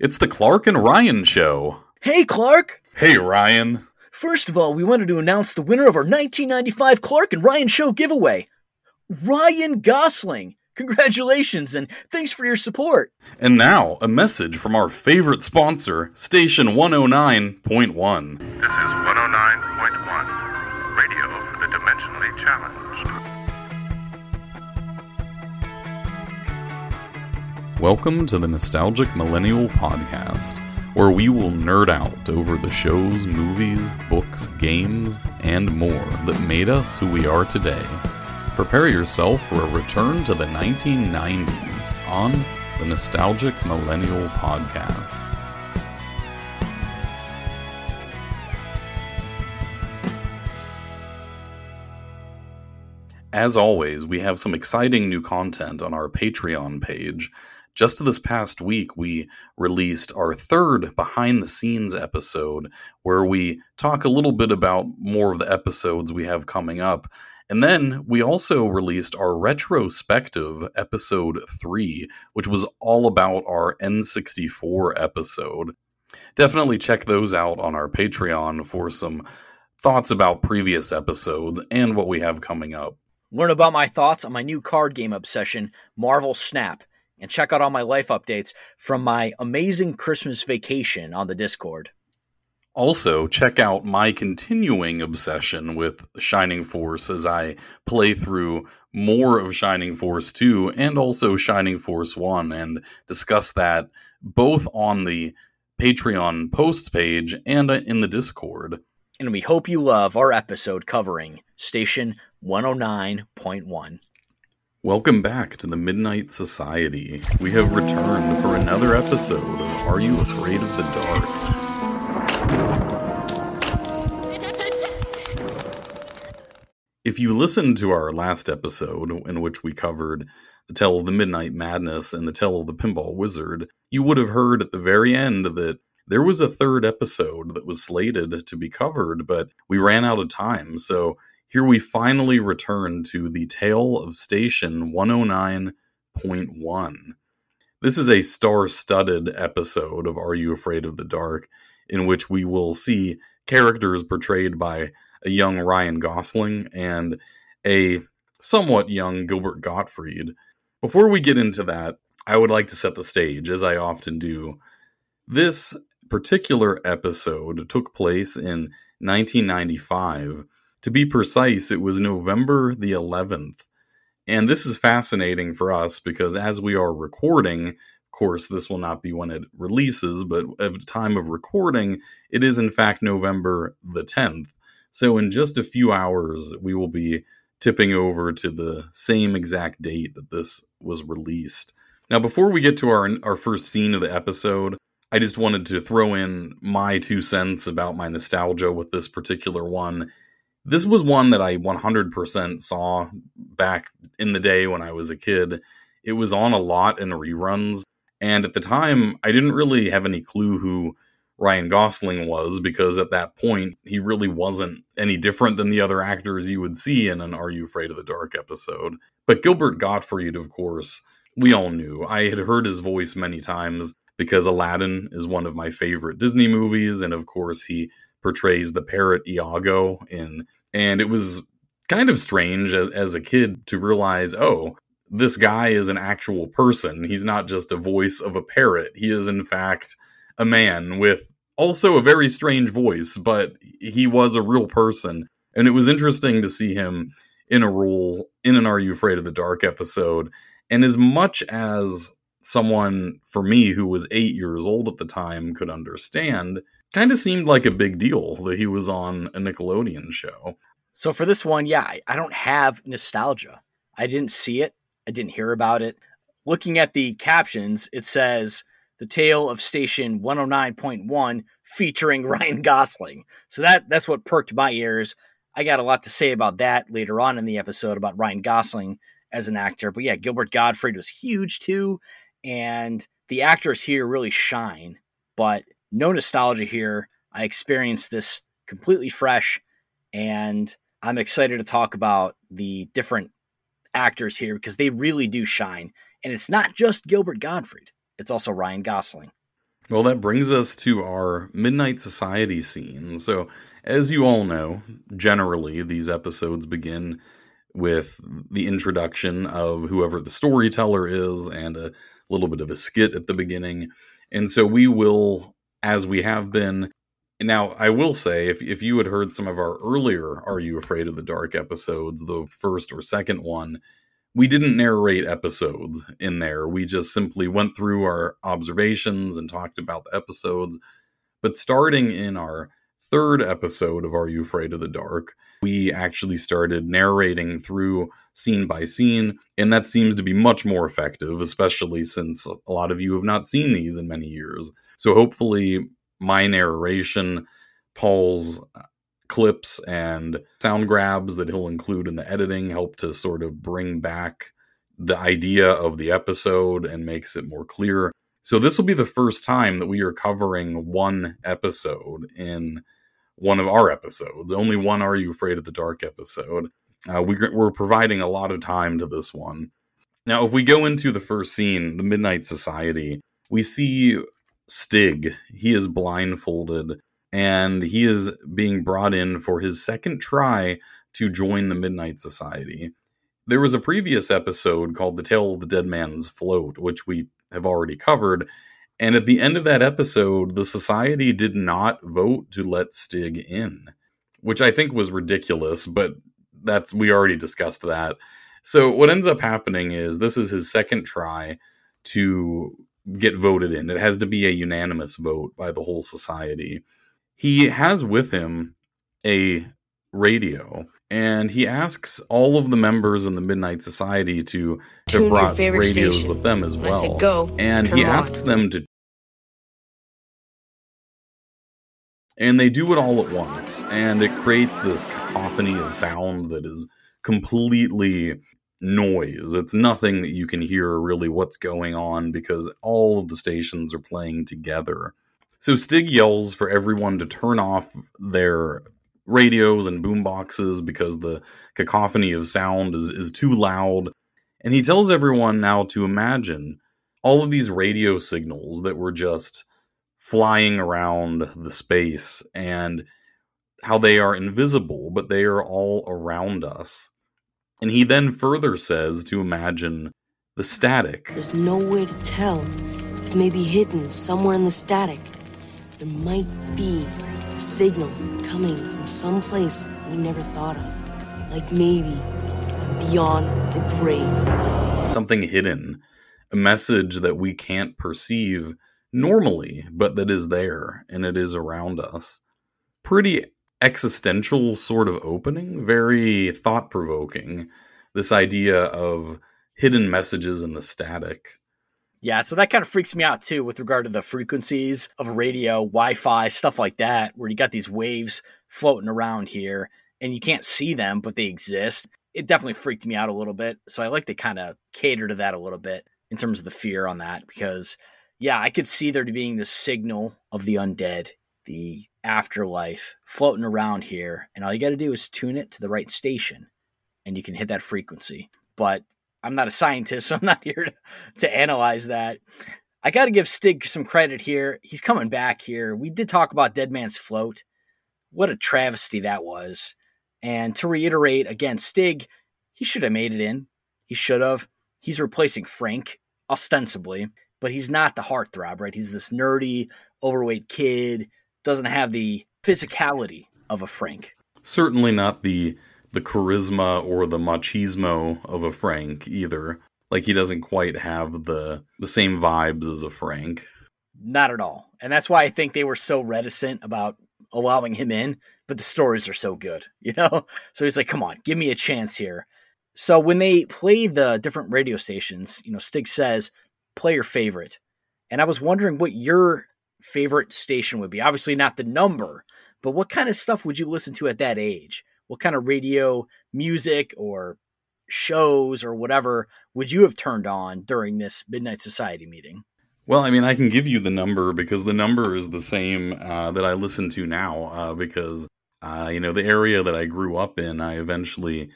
It's the Clark and Ryan show. Hey, Clark! Hey, Ryan. First of all, we wanted to announce the winner of our 1995 Clark and Ryan show giveaway Ryan Gosling. Congratulations and thanks for your support. And now, a message from our favorite sponsor, Station 109.1. This is Welcome to the Nostalgic Millennial Podcast, where we will nerd out over the shows, movies, books, games, and more that made us who we are today. Prepare yourself for a return to the 1990s on the Nostalgic Millennial Podcast. As always, we have some exciting new content on our Patreon page. Just this past week, we released our third behind the scenes episode where we talk a little bit about more of the episodes we have coming up. And then we also released our retrospective episode three, which was all about our N64 episode. Definitely check those out on our Patreon for some thoughts about previous episodes and what we have coming up. Learn about my thoughts on my new card game obsession, Marvel Snap, and check out all my life updates from my amazing Christmas vacation on the Discord. Also, check out my continuing obsession with Shining Force as I play through more of Shining Force 2 and also Shining Force 1 and discuss that both on the Patreon posts page and in the Discord. And we hope you love our episode covering Station 109.1. Welcome back to the Midnight Society. We have returned for another episode of Are You Afraid of the Dark? If you listened to our last episode, in which we covered the Tale of the Midnight Madness and the Tale of the Pinball Wizard, you would have heard at the very end that there was a third episode that was slated to be covered, but we ran out of time. So here we finally return to the Tale of Station 109.1. This is a star studded episode of Are You Afraid of the Dark, in which we will see characters portrayed by a young Ryan Gosling and a somewhat young Gilbert Gottfried. Before we get into that, I would like to set the stage, as I often do. This particular episode took place in 1995. To be precise, it was November the 11th. And this is fascinating for us because as we are recording, of course, this will not be when it releases, but at the time of recording, it is in fact November the 10th. So in just a few hours, we will be tipping over to the same exact date that this was released. Now, before we get to our, our first scene of the episode, I just wanted to throw in my two cents about my nostalgia with this particular one. This was one that I 100% saw back in the day when I was a kid. It was on a lot in reruns, and at the time, I didn't really have any clue who Ryan Gosling was because at that point, he really wasn't any different than the other actors you would see in an Are You Afraid of the Dark episode. But Gilbert Gottfried, of course, we all knew. I had heard his voice many times because Aladdin is one of my favorite Disney movies, and of course, he portrays the parrot Iago in and it was kind of strange as, as a kid to realize oh this guy is an actual person. He's not just a voice of a parrot. He is in fact a man with also a very strange voice but he was a real person. And it was interesting to see him in a role in an are you afraid of the dark episode. And as much as someone for me who was eight years old at the time could understand kind of seemed like a big deal that he was on a Nickelodeon show. So for this one, yeah, I, I don't have nostalgia. I didn't see it. I didn't hear about it. Looking at the captions, it says the tale of station 109.1 featuring Ryan Gosling. So that that's what perked my ears. I got a lot to say about that later on in the episode about Ryan Gosling as an actor. But yeah, Gilbert Gottfried was huge too. And the actors here really shine. But no nostalgia here. I experienced this completely fresh, and I'm excited to talk about the different actors here because they really do shine. And it's not just Gilbert Gottfried, it's also Ryan Gosling. Well, that brings us to our Midnight Society scene. So, as you all know, generally these episodes begin with the introduction of whoever the storyteller is and a little bit of a skit at the beginning. And so we will, as we have been, now I will say, if, if you had heard some of our earlier Are You Afraid of the Dark episodes, the first or second one, we didn't narrate episodes in there. We just simply went through our observations and talked about the episodes. But starting in our third episode of Are You Afraid of the Dark, we actually started narrating through scene by scene, and that seems to be much more effective, especially since a lot of you have not seen these in many years. So hopefully, my narration, Paul's uh, clips and sound grabs that he'll include in the editing help to sort of bring back the idea of the episode and makes it more clear. So this will be the first time that we are covering one episode in one of our episodes. Only one Are You Afraid of the Dark episode. Uh, we, we're providing a lot of time to this one. Now, if we go into the first scene, the Midnight Society, we see Stig. He is blindfolded and he is being brought in for his second try to join the Midnight Society. There was a previous episode called The Tale of the Dead Man's Float, which we have already covered. And at the end of that episode, the society did not vote to let Stig in, which I think was ridiculous, but that's we already discussed that. So what ends up happening is this is his second try to get voted in. It has to be a unanimous vote by the whole society he has with him a radio and he asks all of the members in the Midnight Society to have brought radios station. with them as well. Said, Go, and he asks them to and they do it all at once and it creates this cacophony of sound that is completely noise it's nothing that you can hear really what's going on because all of the stations are playing together so Stig yells for everyone to turn off their radios and boom boxes because the cacophony of sound is, is too loud. And he tells everyone now to imagine all of these radio signals that were just flying around the space and how they are invisible, but they are all around us. And he then further says to imagine the static. There's no way to tell. It may be hidden somewhere in the static there might be a signal coming from some place we never thought of. Like maybe beyond the grave. Something hidden. A message that we can't perceive normally, but that is there and it is around us. Pretty existential sort of opening, very thought provoking. This idea of hidden messages in the static. Yeah, so that kind of freaks me out too with regard to the frequencies of radio, Wi Fi, stuff like that, where you got these waves floating around here and you can't see them, but they exist. It definitely freaked me out a little bit. So I like to kind of cater to that a little bit in terms of the fear on that because, yeah, I could see there being the signal of the undead, the afterlife floating around here. And all you got to do is tune it to the right station and you can hit that frequency. But I'm not a scientist, so I'm not here to, to analyze that. I got to give Stig some credit here. He's coming back here. We did talk about Dead Man's Float. What a travesty that was. And to reiterate again, Stig, he should have made it in. He should have. He's replacing Frank, ostensibly, but he's not the heartthrob, right? He's this nerdy, overweight kid, doesn't have the physicality of a Frank. Certainly not the the charisma or the machismo of a Frank either. Like he doesn't quite have the the same vibes as a Frank. Not at all. And that's why I think they were so reticent about allowing him in, but the stories are so good, you know? So he's like, "Come on, give me a chance here." So when they play the different radio stations, you know, Stig says, "Play your favorite." And I was wondering what your favorite station would be. Obviously not the number, but what kind of stuff would you listen to at that age? what kind of radio music or shows or whatever would you have turned on during this Midnight Society meeting? Well, I mean, I can give you the number because the number is the same uh, that I listen to now. Uh, because uh, you know the area that I grew up in, I eventually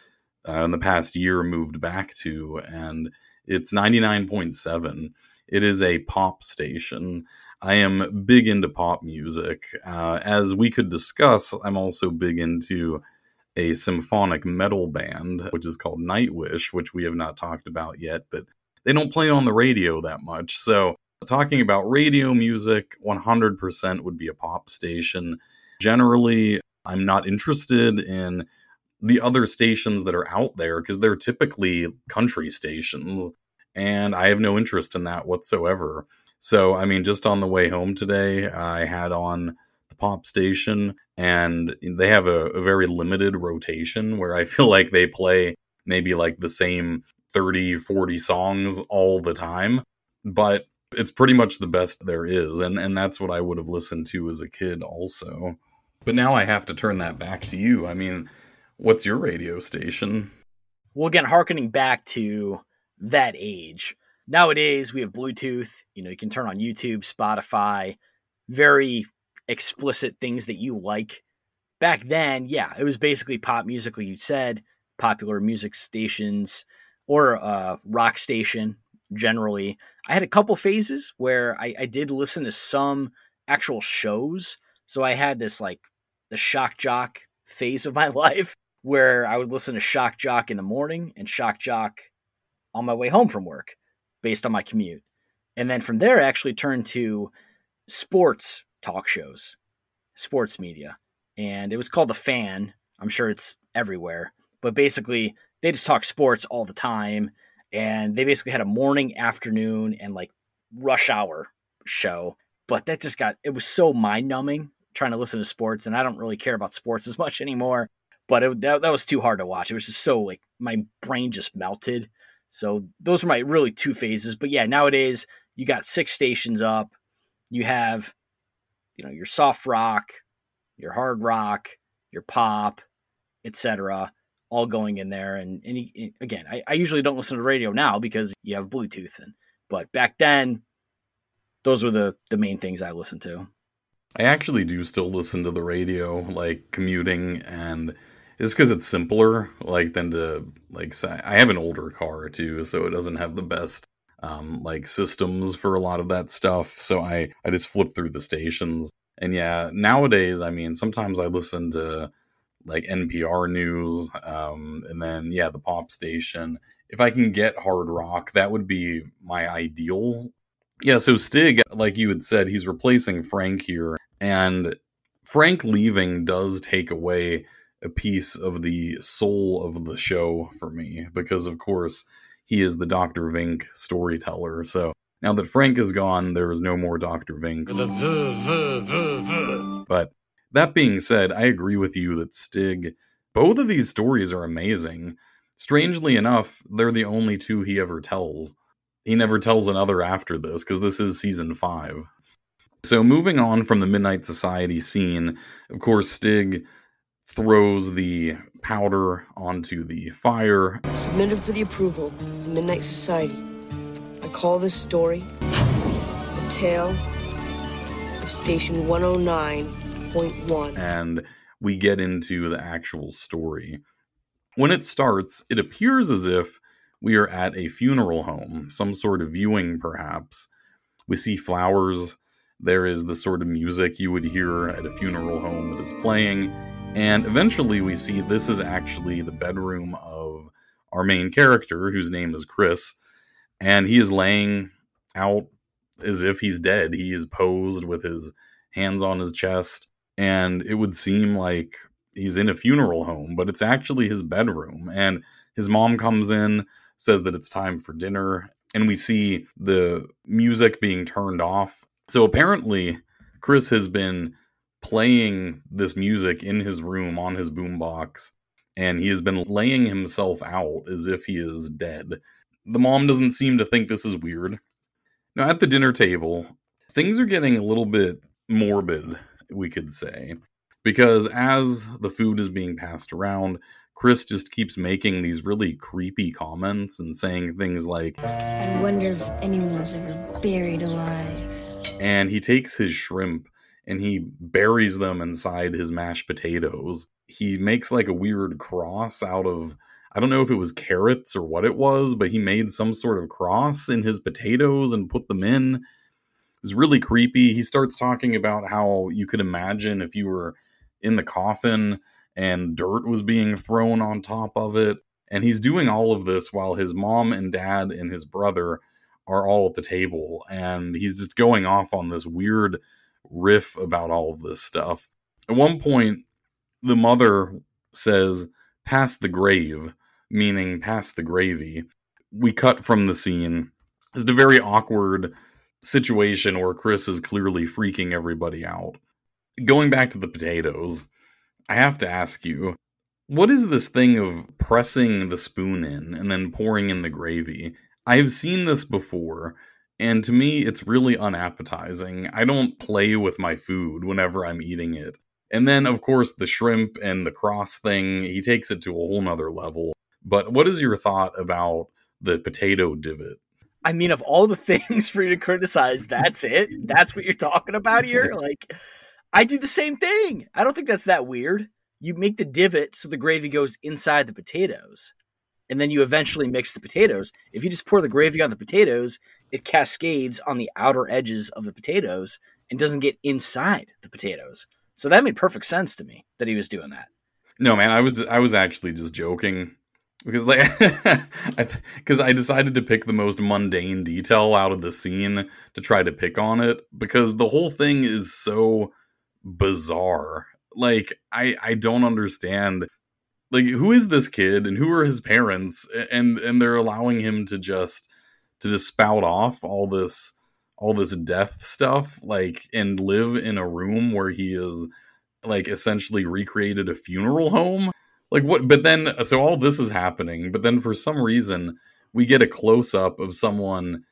uh, in the past year moved back to, and it's ninety nine point seven. It is a pop station. I am big into pop music. Uh, as we could discuss, I'm also big into a symphonic metal band, which is called Nightwish, which we have not talked about yet, but they don't play on the radio that much. So, talking about radio music, 100% would be a pop station. Generally, I'm not interested in the other stations that are out there because they're typically country stations, and I have no interest in that whatsoever. So, I mean, just on the way home today, I had on the pop station, and they have a, a very limited rotation where I feel like they play maybe like the same 30, 40 songs all the time. But it's pretty much the best there is. And, and that's what I would have listened to as a kid, also. But now I have to turn that back to you. I mean, what's your radio station? Well, again, harkening back to that age, nowadays we have Bluetooth. You know, you can turn on YouTube, Spotify, very explicit things that you like. Back then, yeah, it was basically pop music, like you said, popular music stations or a rock station generally. I had a couple phases where I, I did listen to some actual shows. So I had this like the shock jock phase of my life where I would listen to shock jock in the morning and shock jock on my way home from work based on my commute. And then from there, I actually turned to sports talk shows, sports media. And it was called The Fan. I'm sure it's everywhere. But basically, they just talk sports all the time. And they basically had a morning, afternoon, and like rush hour show. But that just got, it was so mind numbing trying to listen to sports. And I don't really care about sports as much anymore. But it, that, that was too hard to watch. It was just so like, my brain just melted. So those were my really two phases. But yeah, nowadays you got six stations up. You have you know your soft rock, your hard rock, your pop, etc., all going in there. And and he, again, I, I usually don't listen to radio now because you have Bluetooth. And but back then, those were the the main things I listened to. I actually do still listen to the radio, like commuting, and it's because it's simpler, like than to like. I have an older car too, so it doesn't have the best um, like systems for a lot of that stuff. So I I just flip through the stations. And yeah, nowadays, I mean, sometimes I listen to like NPR news, um, and then yeah, the pop station. If I can get hard rock, that would be my ideal. Yeah, so Stig, like you had said, he's replacing Frank here, and Frank leaving does take away a piece of the soul of the show for me because, of course, he is the Dr. Vink storyteller. So now that Frank is gone, there is no more Dr. Vink. But that being said, I agree with you that Stig, both of these stories are amazing. Strangely enough, they're the only two he ever tells. He never tells another after this because this is season five. So, moving on from the Midnight Society scene, of course, Stig throws the powder onto the fire. Submitted for the approval of the Midnight Society. I call this story The Tale of Station 109.1. And we get into the actual story. When it starts, it appears as if we are at a funeral home, some sort of viewing perhaps. We see flowers. There is the sort of music you would hear at a funeral home that is playing and eventually we see this is actually the bedroom of our main character, whose name is Chris. And he is laying out as if he's dead. He is posed with his hands on his chest. And it would seem like he's in a funeral home, but it's actually his bedroom. And his mom comes in, says that it's time for dinner. And we see the music being turned off. So apparently, Chris has been playing this music in his room on his boombox, and he has been laying himself out as if he is dead. The mom doesn't seem to think this is weird. Now, at the dinner table, things are getting a little bit morbid, we could say, because as the food is being passed around, Chris just keeps making these really creepy comments and saying things like, I wonder if anyone was ever buried alive. And he takes his shrimp and he buries them inside his mashed potatoes. He makes like a weird cross out of I don't know if it was carrots or what it was, but he made some sort of cross in his potatoes and put them in. was really creepy. He starts talking about how you could imagine if you were in the coffin and dirt was being thrown on top of it. And he's doing all of this while his mom and dad and his brother are all at the table. And he's just going off on this weird riff about all of this stuff. At one point, the mother says, Pass the grave, meaning pass the gravy. We cut from the scene. It's a very awkward situation where Chris is clearly freaking everybody out. Going back to the potatoes, I have to ask you, what is this thing of pressing the spoon in and then pouring in the gravy? I've seen this before, and to me, it's really unappetizing. I don't play with my food whenever I'm eating it. And then, of course, the shrimp and the cross thing, he takes it to a whole nother level. But what is your thought about the potato divot? I mean, of all the things for you to criticize, that's it. That's what you're talking about here. Like, I do the same thing. I don't think that's that weird. You make the divot so the gravy goes inside the potatoes, and then you eventually mix the potatoes. If you just pour the gravy on the potatoes, it cascades on the outer edges of the potatoes and doesn't get inside the potatoes. So that made perfect sense to me that he was doing that. No, man, I was I was actually just joking because like because I, I decided to pick the most mundane detail out of the scene to try to pick on it because the whole thing is so bizarre. Like I I don't understand like who is this kid and who are his parents? And and they're allowing him to just to just spout off all this all this death stuff like and live in a room where he is like essentially recreated a funeral home? Like what but then so all this is happening but then for some reason we get a close up of someone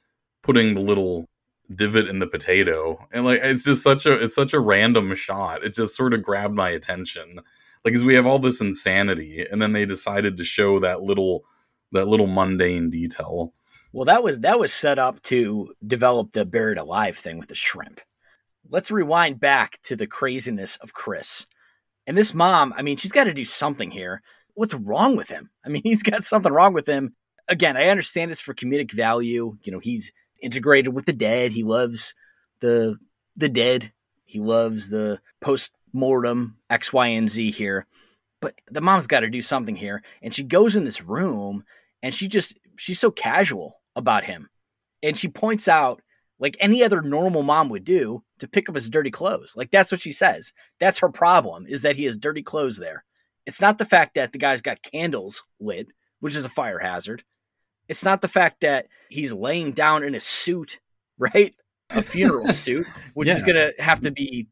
putting the little divot in the potato and like it's just such a it's such a random shot. It just sort of grabbed my attention like as we have all this insanity and then they decided to show that little that little mundane detail well that was that was set up to develop the buried alive thing with the shrimp let's rewind back to the craziness of chris and this mom, I mean, she's got to do something here. What's wrong with him? I mean, he's got something wrong with him. Again, I understand it's for comedic value. You know, he's integrated with the dead. He loves the the dead. He loves the post mortem X, Y, and Z here. But the mom's got to do something here. And she goes in this room and she just she's so casual about him. And she points out like any other normal mom would do to pick up his dirty clothes. Like that's what she says. That's her problem is that he has dirty clothes there. It's not the fact that the guy's got candles lit, which is a fire hazard. It's not the fact that he's laying down in a suit, right? A funeral suit, which yeah. is going to have to be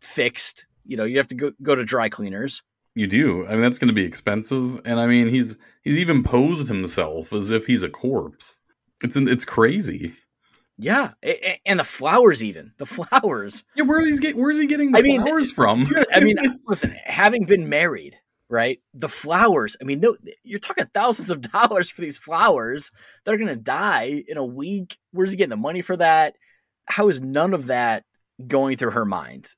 fixed. You know, you have to go, go to dry cleaners. You do. I mean, that's going to be expensive. And I mean, he's he's even posed himself as if he's a corpse. It's it's crazy. Yeah, and the flowers, even the flowers. Yeah, where is he? getting? Where's he getting the I mean, flowers from? Dude, I mean, listen, having been married, right? The flowers. I mean, no, you're talking thousands of dollars for these flowers that are going to die in a week. Where's he getting the money for that? How is none of that going through her mind?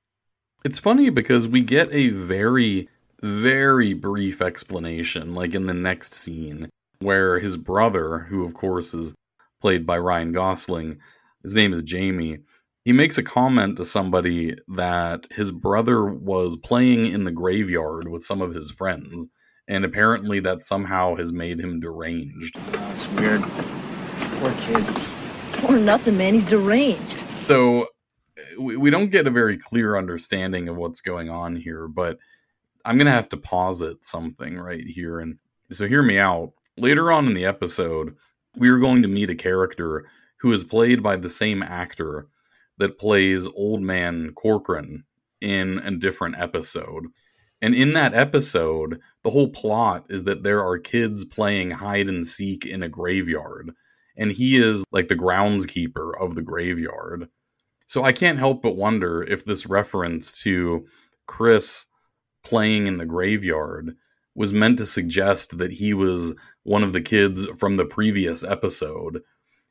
It's funny because we get a very, very brief explanation, like in the next scene, where his brother, who of course is played by Ryan Gosling, his name is Jamie. He makes a comment to somebody that his brother was playing in the graveyard with some of his friends, and apparently that somehow has made him deranged. It's weird. Poor kid. Poor nothing, man. He's deranged. So we, we don't get a very clear understanding of what's going on here, but I'm going to have to posit something right here. And so hear me out. Later on in the episode, we are going to meet a character who is played by the same actor that plays Old Man Corcoran in a different episode. And in that episode, the whole plot is that there are kids playing hide and seek in a graveyard. And he is like the groundskeeper of the graveyard. So I can't help but wonder if this reference to Chris playing in the graveyard was meant to suggest that he was one of the kids from the previous episode.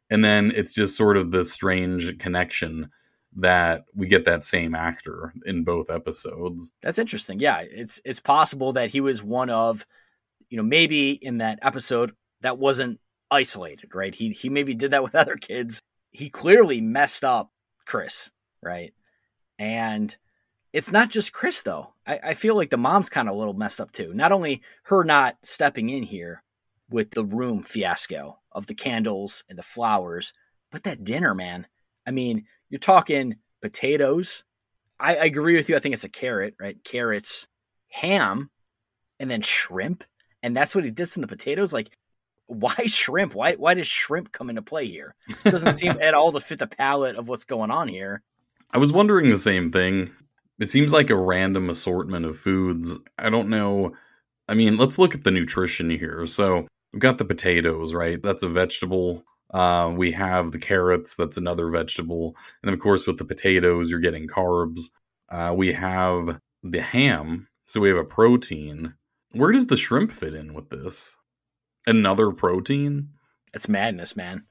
And then it's just sort of the strange connection that we get that same actor in both episodes. That's interesting. Yeah, it's it's possible that he was one of you know, maybe in that episode that wasn't isolated, right? He he maybe did that with other kids. He clearly messed up Chris, right? And it's not just Chris though. I, I feel like the mom's kind of a little messed up too. Not only her not stepping in here with the room fiasco of the candles and the flowers, but that dinner, man. I mean, you're talking potatoes. I, I agree with you. I think it's a carrot, right? Carrots, ham, and then shrimp. And that's what he dips in the potatoes. Like, why shrimp? Why why does shrimp come into play here? It doesn't seem at all to fit the palette of what's going on here. I was wondering the same thing. It seems like a random assortment of foods. I don't know. I mean, let's look at the nutrition here. So we've got the potatoes, right? That's a vegetable. Uh, we have the carrots. That's another vegetable. And of course, with the potatoes, you're getting carbs. Uh, we have the ham. So we have a protein. Where does the shrimp fit in with this? Another protein? It's madness, man.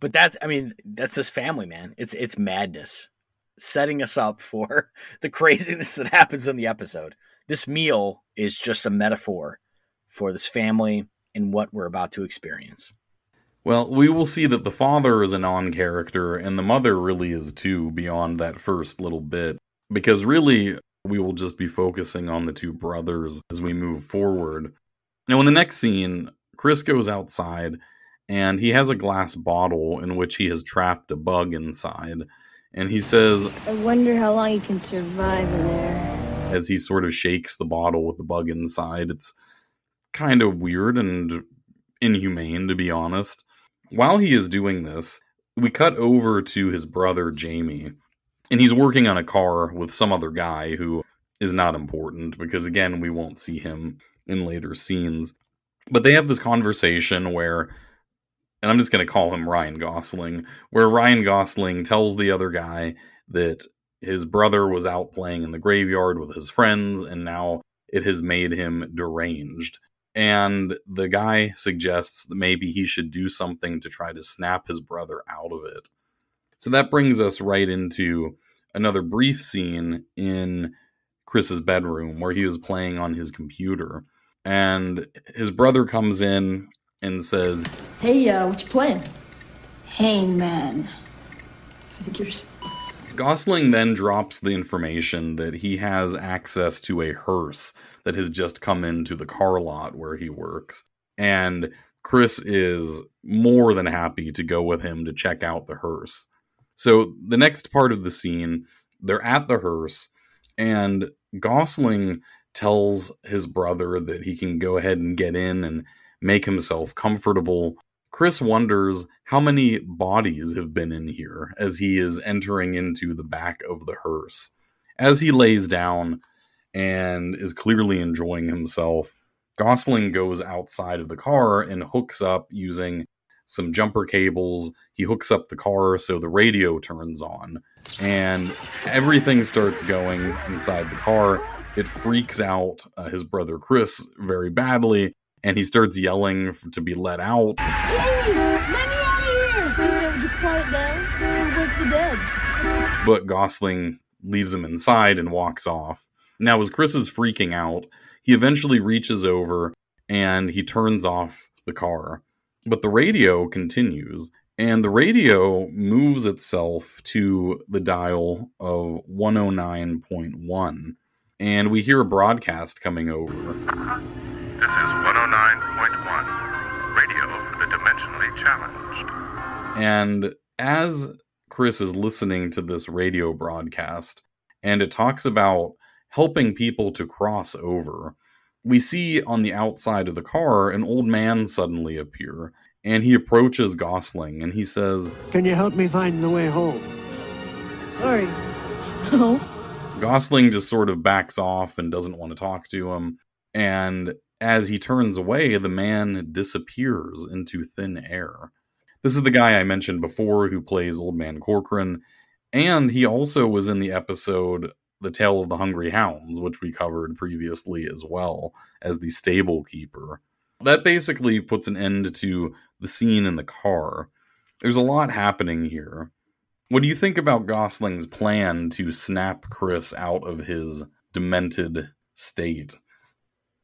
But that's I mean, that's this family, man. It's it's madness. Setting us up for the craziness that happens in the episode. This meal is just a metaphor for this family and what we're about to experience. Well, we will see that the father is a non character, and the mother really is too, beyond that first little bit. Because really, we will just be focusing on the two brothers as we move forward. Now, in the next scene, Chris goes outside and he has a glass bottle in which he has trapped a bug inside. And he says, I wonder how long you can survive in there. as he sort of shakes the bottle with the bug inside, it's kind of weird and inhumane, to be honest. While he is doing this, we cut over to his brother Jamie, and he's working on a car with some other guy who is not important because, again, we won't see him in later scenes. But they have this conversation where, and I'm just going to call him Ryan Gosling, where Ryan Gosling tells the other guy that his brother was out playing in the graveyard with his friends, and now it has made him deranged. And the guy suggests that maybe he should do something to try to snap his brother out of it. So that brings us right into another brief scene in Chris's bedroom where he was playing on his computer. And his brother comes in and says, Hey, uh, what you playing? Hangman. Figures. Gosling then drops the information that he has access to a hearse that has just come into the car lot where he works. And Chris is more than happy to go with him to check out the hearse. So, the next part of the scene, they're at the hearse, and Gosling tells his brother that he can go ahead and get in and make himself comfortable. Chris wonders how many bodies have been in here as he is entering into the back of the hearse. As he lays down and is clearly enjoying himself, Gosling goes outside of the car and hooks up using some jumper cables. He hooks up the car so the radio turns on, and everything starts going inside the car. It freaks out uh, his brother Chris very badly, and he starts yelling to be let out. Jamie, let me out of here! Jamie, would you quiet down? Wake the dead. but Gosling leaves him inside and walks off. Now, as Chris is freaking out, he eventually reaches over and he turns off the car. But the radio continues, and the radio moves itself to the dial of 109.1. And we hear a broadcast coming over. This is 109.1, radio for the dimensionally challenged. And as Chris is listening to this radio broadcast, and it talks about helping people to cross over, we see on the outside of the car an old man suddenly appear. And he approaches Gosling and he says, Can you help me find the way home? Sorry. No. Gosling just sort of backs off and doesn't want to talk to him. And as he turns away, the man disappears into thin air. This is the guy I mentioned before who plays Old Man Corcoran. And he also was in the episode The Tale of the Hungry Hounds, which we covered previously as well, as the stable keeper. That basically puts an end to the scene in the car. There's a lot happening here. What do you think about Gosling's plan to snap Chris out of his demented state?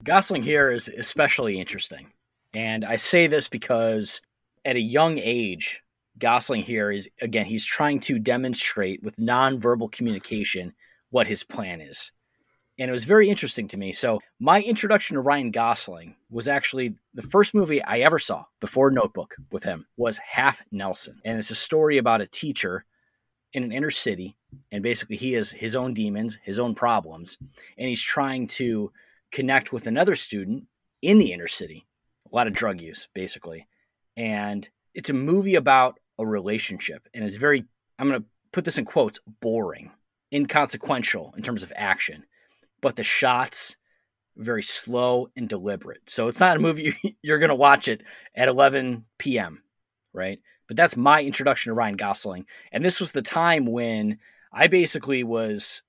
Gosling here is especially interesting. And I say this because at a young age, Gosling here is again, he's trying to demonstrate with nonverbal communication what his plan is. And it was very interesting to me. So, my introduction to Ryan Gosling was actually the first movie I ever saw before Notebook with him was Half Nelson. And it's a story about a teacher in an inner city. And basically, he has his own demons, his own problems. And he's trying to connect with another student in the inner city. A lot of drug use, basically. And it's a movie about a relationship. And it's very, I'm going to put this in quotes, boring, inconsequential in terms of action but the shots very slow and deliberate. So it's not a movie you're going to watch it at 11 p.m., right? But that's my introduction to Ryan Gosling. And this was the time when I basically was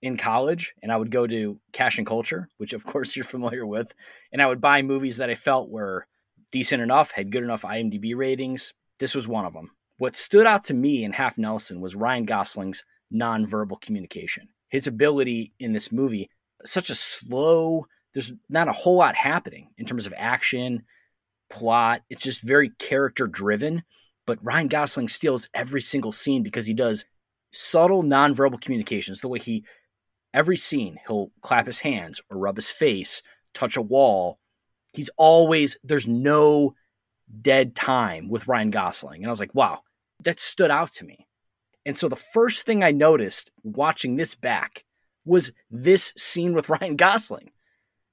in college and I would go to Cash and Culture, which of course you're familiar with, and I would buy movies that I felt were decent enough, had good enough IMDb ratings. This was one of them. What stood out to me in Half Nelson was Ryan Gosling's nonverbal communication his ability in this movie, such a slow, there's not a whole lot happening in terms of action, plot. It's just very character driven. But Ryan Gosling steals every single scene because he does subtle nonverbal communications. The way he, every scene, he'll clap his hands or rub his face, touch a wall. He's always, there's no dead time with Ryan Gosling. And I was like, wow, that stood out to me. And so the first thing I noticed watching this back was this scene with Ryan Gosling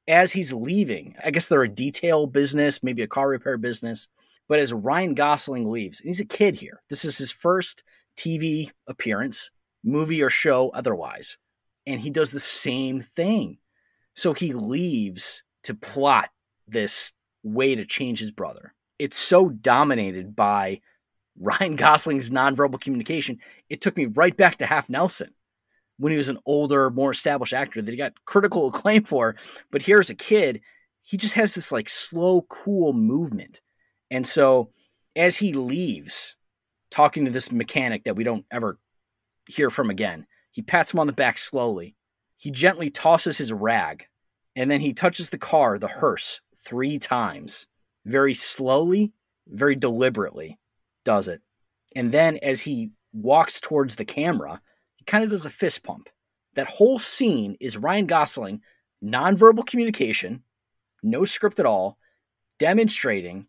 as he's leaving. I guess they're a detail business, maybe a car repair business. But as Ryan Gosling leaves, and he's a kid here, this is his first TV appearance, movie or show otherwise. And he does the same thing. So he leaves to plot this way to change his brother. It's so dominated by Ryan Gosling's nonverbal communication, it took me right back to Half Nelson when he was an older, more established actor that he got critical acclaim for. But here's a kid, he just has this like slow, cool movement. And so as he leaves, talking to this mechanic that we don't ever hear from again, he pats him on the back slowly. He gently tosses his rag, and then he touches the car, the hearse, three times, very slowly, very deliberately does it. And then as he walks towards the camera, he kind of does a fist pump. That whole scene is Ryan Gosling, nonverbal communication, no script at all, demonstrating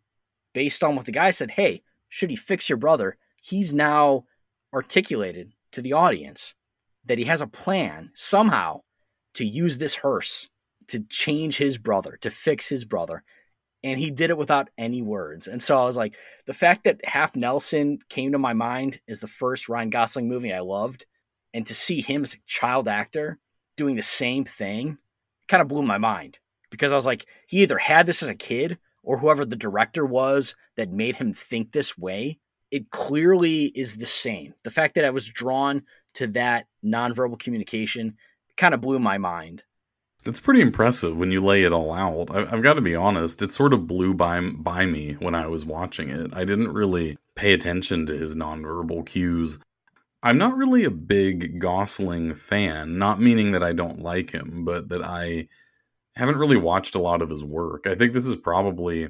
based on what the guy said, hey, should he fix your brother? He's now articulated to the audience that he has a plan somehow to use this hearse to change his brother, to fix his brother and he did it without any words. And so I was like, the fact that Half Nelson came to my mind as the first Ryan Gosling movie I loved, and to see him as a child actor doing the same thing kind of blew my mind because I was like, he either had this as a kid or whoever the director was that made him think this way. It clearly is the same. The fact that I was drawn to that nonverbal communication kind of blew my mind. It's pretty impressive when you lay it all out. I, have got to be honest; it sort of blew by by me when I was watching it. I didn't really pay attention to his nonverbal cues. I'm not really a big Gosling fan, not meaning that I don't like him, but that I haven't really watched a lot of his work. I think this is probably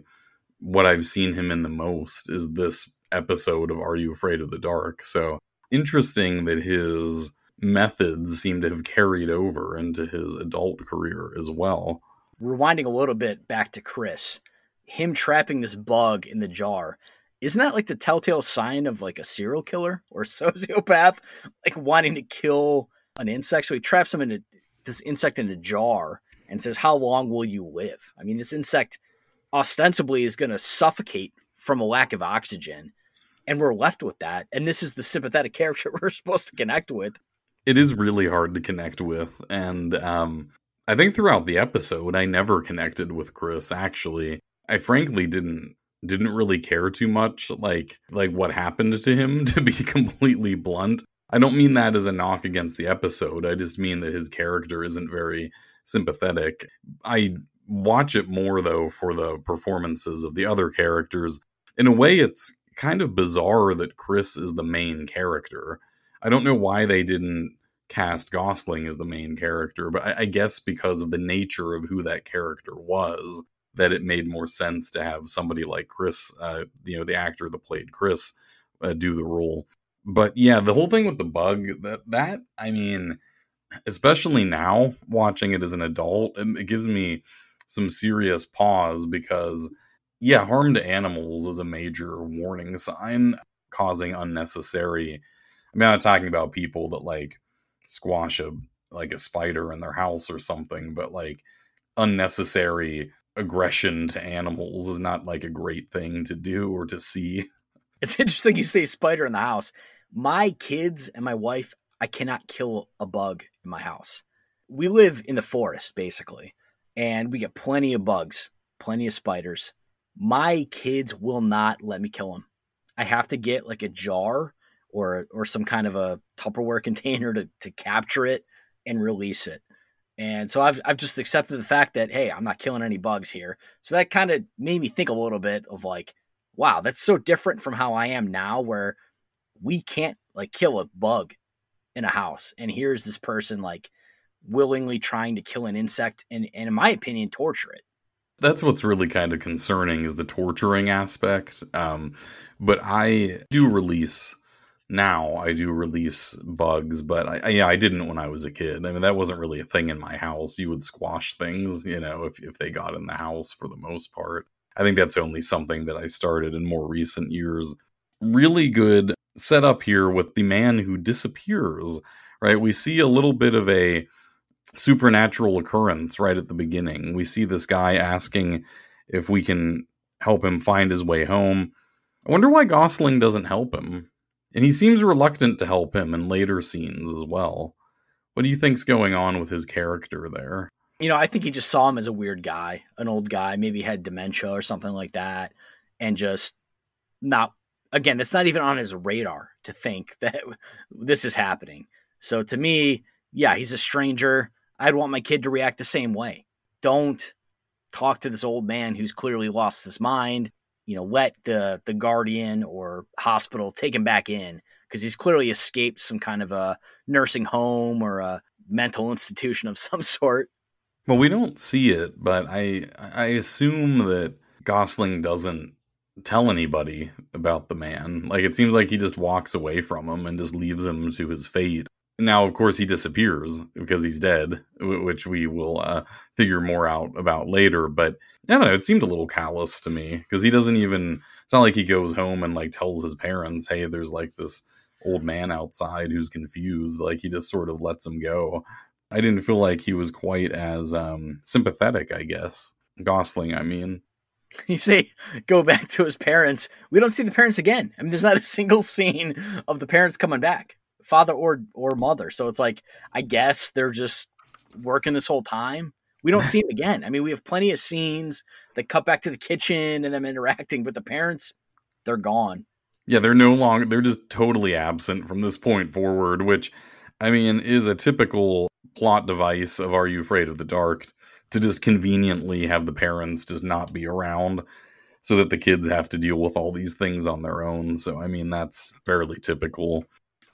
what I've seen him in the most is this episode of Are You Afraid of the Dark? So interesting that his methods seem to have carried over into his adult career as well. Rewinding a little bit back to Chris, him trapping this bug in the jar, isn't that like the telltale sign of like a serial killer or sociopath, like wanting to kill an insect? So he traps him in this insect in a jar and says, "How long will you live?" I mean, this insect ostensibly is going to suffocate from a lack of oxygen, and we're left with that. And this is the sympathetic character we're supposed to connect with it is really hard to connect with and um, i think throughout the episode i never connected with chris actually i frankly didn't didn't really care too much like like what happened to him to be completely blunt i don't mean that as a knock against the episode i just mean that his character isn't very sympathetic. I watch it more though for the performances of the other characters. In a way it's kind of bizarre that chris is the main character. I don't know why they didn't cast Gosling as the main character, but I, I, guess because of the nature of who that character was, that it made more sense to have somebody like Chris, uh, you know, the actor that played Chris, uh, do the role. But yeah, the whole thing with the bug that that I mean, especially now watching it as an adult, it, gives me some serious pause because yeah, harm to animals is a major warning sign, causing unnecessary. I mean, I'm not talking about people that like squash a like a spider in their house or something, but like unnecessary aggression to animals is not like a great thing to do or to see. It's interesting you say spider in the house. My kids and my wife, I cannot kill a bug in my house. We live in the forest basically, and we get plenty of bugs, plenty of spiders. My kids will not let me kill them. I have to get like a jar or or some kind of a Tupperware container to to capture it and release it. And so I've I've just accepted the fact that hey, I'm not killing any bugs here. So that kind of made me think a little bit of like, wow, that's so different from how I am now where we can't like kill a bug in a house. And here's this person like willingly trying to kill an insect and, and in my opinion, torture it. That's what's really kind of concerning is the torturing aspect. Um, but I do release now I do release bugs, but I, I, yeah, I didn't when I was a kid. I mean, that wasn't really a thing in my house. You would squash things, you know, if if they got in the house for the most part. I think that's only something that I started in more recent years. Really good setup here with the man who disappears. Right, we see a little bit of a supernatural occurrence right at the beginning. We see this guy asking if we can help him find his way home. I wonder why Gosling doesn't help him and he seems reluctant to help him in later scenes as well. What do you think's going on with his character there? You know, I think he just saw him as a weird guy, an old guy, maybe had dementia or something like that, and just not again, that's not even on his radar to think that this is happening. So to me, yeah, he's a stranger. I'd want my kid to react the same way. Don't talk to this old man who's clearly lost his mind you know, let the the guardian or hospital take him back in because he's clearly escaped some kind of a nursing home or a mental institution of some sort. Well, we don't see it, but I I assume that Gosling doesn't tell anybody about the man. Like it seems like he just walks away from him and just leaves him to his fate. Now, of course, he disappears because he's dead, which we will uh, figure more out about later. But I don't know. It seemed a little callous to me because he doesn't even. It's not like he goes home and like tells his parents, "Hey, there's like this old man outside who's confused." Like he just sort of lets him go. I didn't feel like he was quite as um, sympathetic. I guess Gosling. I mean, you say go back to his parents. We don't see the parents again. I mean, there's not a single scene of the parents coming back father or or mother. So it's like I guess they're just working this whole time. We don't see him again. I mean, we have plenty of scenes that cut back to the kitchen and them interacting, but the parents, they're gone. Yeah, they're no longer they're just totally absent from this point forward, which I mean is a typical plot device of Are You Afraid of the Dark to just conveniently have the parents just not be around so that the kids have to deal with all these things on their own. So I mean that's fairly typical.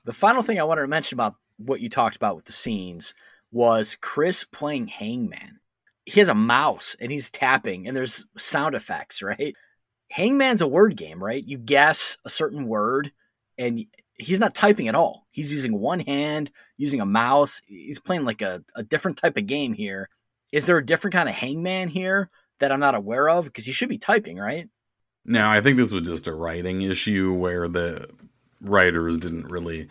The final thing I wanted to mention about what you talked about with the scenes was Chris playing Hangman. He has a mouse and he's tapping, and there's sound effects, right? Hangman's a word game, right? You guess a certain word, and he's not typing at all. He's using one hand, using a mouse. He's playing like a, a different type of game here. Is there a different kind of hangman here that I'm not aware of? Because he should be typing, right? No, I think this was just a writing issue where the writers didn't really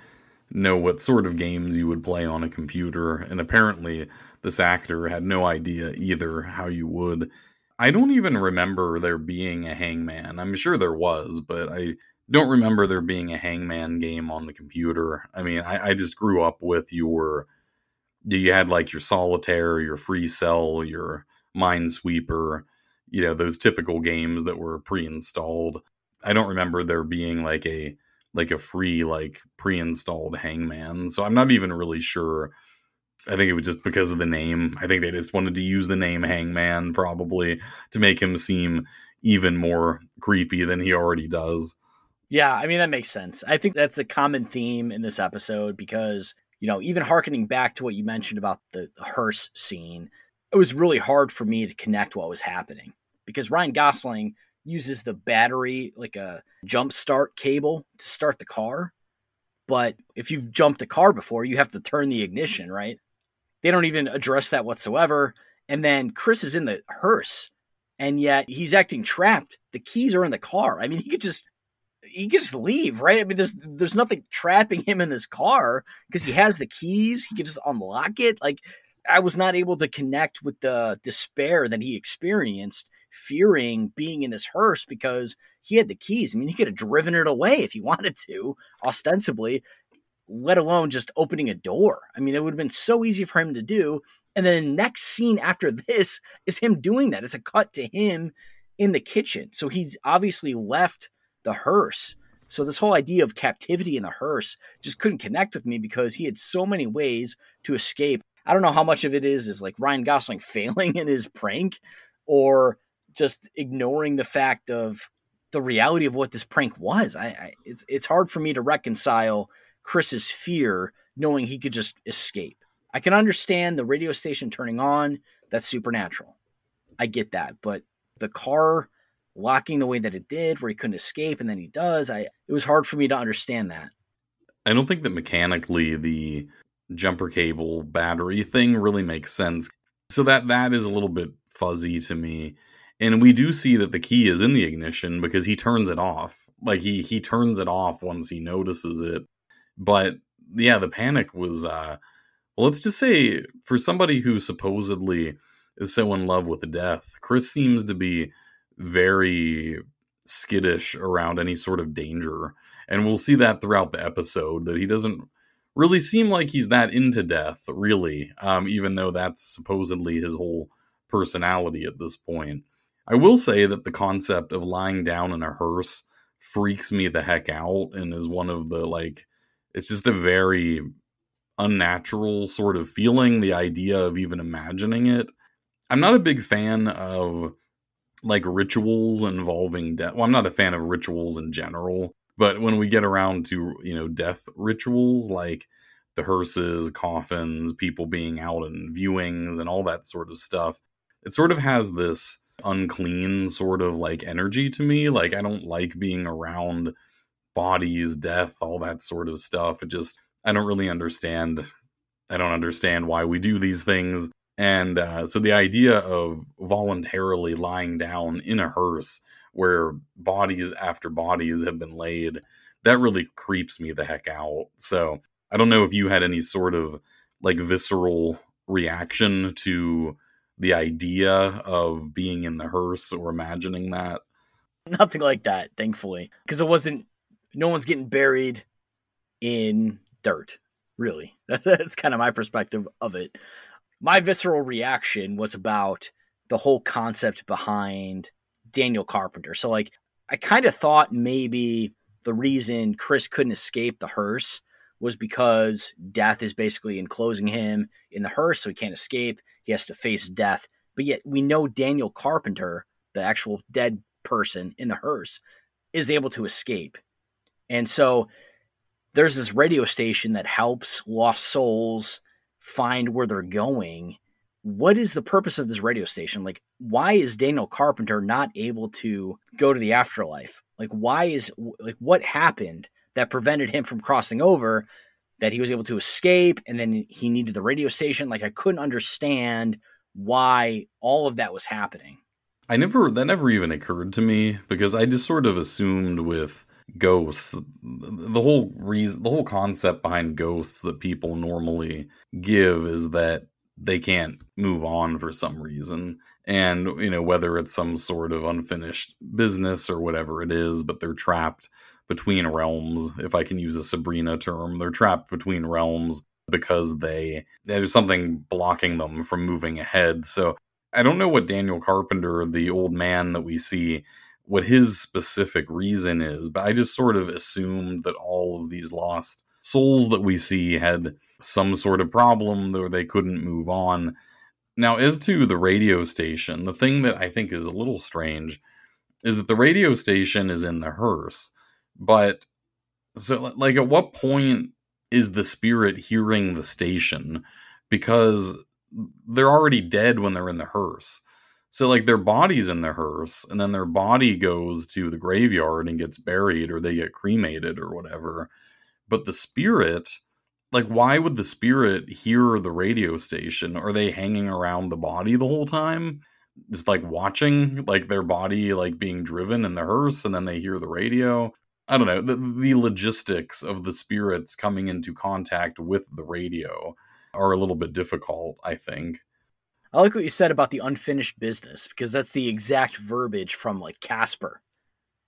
know what sort of games you would play on a computer, and apparently this actor had no idea either how you would. I don't even remember there being a hangman. I'm sure there was, but I don't remember there being a hangman game on the computer. I mean, I, I just grew up with your you had like your solitaire, your free cell, your minesweeper, you know, those typical games that were pre-installed. I don't remember there being like a like a free like pre-installed hangman so i'm not even really sure. I think it was just because of the name. I think they just wanted to use the name hangman probably to make him seem even more creepy than he already does. Yeah i mean that makes sense. I think that's a common theme in this episode because you know even harkening back to what you mentioned about the, the hearse scene it was really hard for me to connect what was happening because ryan gosling uses the battery like a jump start cable to start the car. But if you've jumped a car before, you have to turn the ignition, right? They don't even address that whatsoever. And then Chris is in the hearse and yet he's acting trapped. The keys are in the car. I mean, he could just he could just leave, right? I mean, there's there's nothing trapping him in this car because he has the keys. He could just unlock it. Like I was not able to connect with the despair that he experienced, fearing being in this hearse because he had the keys. I mean, he could have driven it away if he wanted to, ostensibly, let alone just opening a door. I mean, it would have been so easy for him to do. And then the next scene after this is him doing that. It's a cut to him in the kitchen. So he's obviously left the hearse. So this whole idea of captivity in the hearse just couldn't connect with me because he had so many ways to escape. I don't know how much of it is is like Ryan Gosling failing in his prank or just ignoring the fact of the reality of what this prank was. I, I it's it's hard for me to reconcile Chris's fear knowing he could just escape. I can understand the radio station turning on, that's supernatural. I get that, but the car locking the way that it did where he couldn't escape and then he does, I it was hard for me to understand that. I don't think that mechanically the jumper cable battery thing really makes sense. So that that is a little bit fuzzy to me. And we do see that the key is in the ignition because he turns it off. Like he he turns it off once he notices it. But yeah, the panic was uh well, let's just say for somebody who supposedly is so in love with death, Chris seems to be very skittish around any sort of danger. And we'll see that throughout the episode that he doesn't really seem like he's that into death, really, um, even though that's supposedly his whole personality at this point. I will say that the concept of lying down in a hearse freaks me the heck out and is one of the like it's just a very unnatural sort of feeling the idea of even imagining it i'm not a big fan of like rituals involving death well i'm not a fan of rituals in general but when we get around to you know death rituals like the hearses coffins people being out in viewings and all that sort of stuff it sort of has this unclean sort of like energy to me. Like i don't like being around bodies death all that sort of stuff. It just i don't really understand i don't understand why we do these things and uh, so the idea of voluntarily lying down in a hearse where bodies after bodies have been laid, that really creeps me the heck out. So I don't know if you had any sort of like visceral reaction to the idea of being in the hearse or imagining that. Nothing like that, thankfully, because it wasn't. No one's getting buried in dirt. Really, that's, that's kind of my perspective of it my visceral reaction was about the whole concept behind Daniel Carpenter. So like I kind of thought maybe the reason Chris couldn't escape the hearse was because death is basically enclosing him in the hearse so he can't escape. He has to face death. But yet we know Daniel Carpenter, the actual dead person in the hearse, is able to escape. And so there's this radio station that helps lost souls find where they're going what is the purpose of this radio station? Like why is daniel carpenter not able to go to the afterlife? Like why is like what happened that prevented him from crossing over that he was able to escape and then he needed the radio station? Like i couldn't understand why all of that was happening. I never that never even occurred to me because i just sort of assumed with ghosts the whole reason the whole concept behind ghosts that people normally give is that they can't move on for some reason. And you know whether it's some sort of unfinished business or whatever it is but they're trapped between realms. If i can use a sabrina term they're trapped between realms because they there's something blocking them from moving ahead. So i don't know what daniel carpenter the old man that we see what his specific reason is, but I just sort of assumed that all of these lost souls that we see had some sort of problem or they couldn't move on. Now, as to the radio station, the thing that I think is a little strange is that the radio station is in the hearse, but so like at what point is the spirit hearing the station because they're already dead when they're in the hearse. So like their body's in the hearse, and then their body goes to the graveyard and gets buried, or they get cremated or whatever. But the spirit, like, why would the spirit hear the radio station? Are they hanging around the body the whole time? Just like watching like their body like being driven in the hearse, and then they hear the radio. I don't know the, the logistics of the spirits coming into contact with the radio are a little bit difficult. I think. I like what you said about the unfinished business because that's the exact verbiage from like Casper,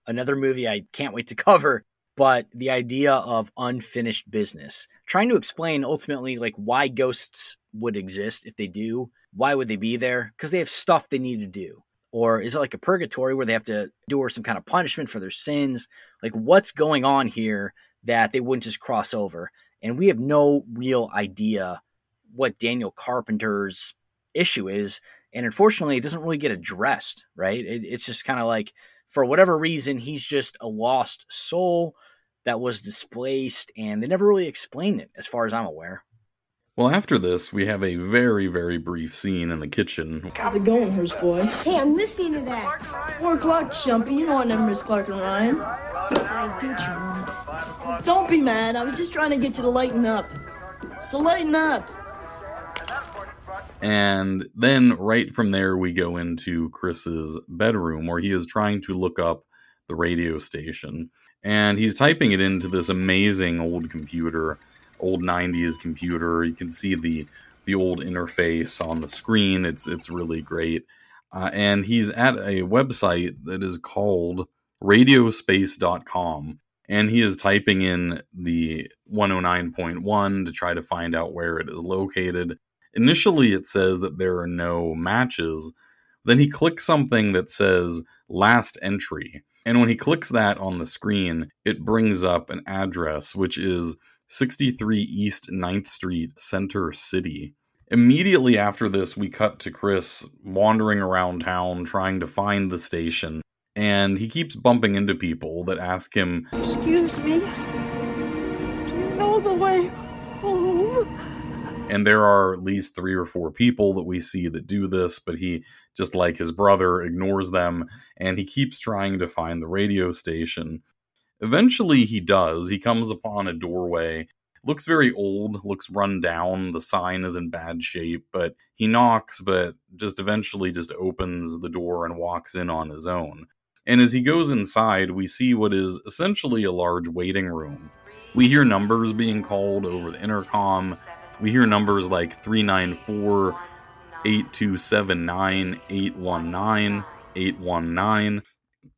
another movie I can't wait to cover. But the idea of unfinished business, trying to explain ultimately like why ghosts would exist if they do, why would they be there? Because they have stuff they need to do. Or is it like a purgatory where they have to do or some kind of punishment for their sins? Like what's going on here that they wouldn't just cross over? And we have no real idea what Daniel Carpenter's issue is. And unfortunately, it doesn't really get addressed, right? It, it's just kind of like, for whatever reason, he's just a lost soul that was displaced, and they never really explained it, as far as I'm aware. Well, after this, we have a very, very brief scene in the kitchen. How's it going, Hearst boy? Hey, I'm listening to that. It's four o'clock, Chumpy. You know I never miss Clark and Ryan. I did you want? Don't be mad. I was just trying to get you to lighten up. So lighten up. And then right from there, we go into Chris's bedroom where he is trying to look up the radio station. And he's typing it into this amazing old computer, old 90s computer. You can see the the old interface on the screen. It's it's really great. Uh, and he's at a website that is called radiospace.com and he is typing in the 109.1 to try to find out where it is located Initially, it says that there are no matches. Then he clicks something that says last entry. And when he clicks that on the screen, it brings up an address, which is 63 East 9th Street, Center City. Immediately after this, we cut to Chris wandering around town trying to find the station. And he keeps bumping into people that ask him, Excuse me. And there are at least three or four people that we see that do this but he just like his brother ignores them and he keeps trying to find the radio station. Eventually he does. He comes upon a doorway. Looks very old looks run down. The sign is in bad shape but he knocks but just eventually just opens the door and walks in on his own. And as he goes inside we see what is essentially a large waiting room. We hear numbers being called over the intercom we hear numbers like 394 8279 819 819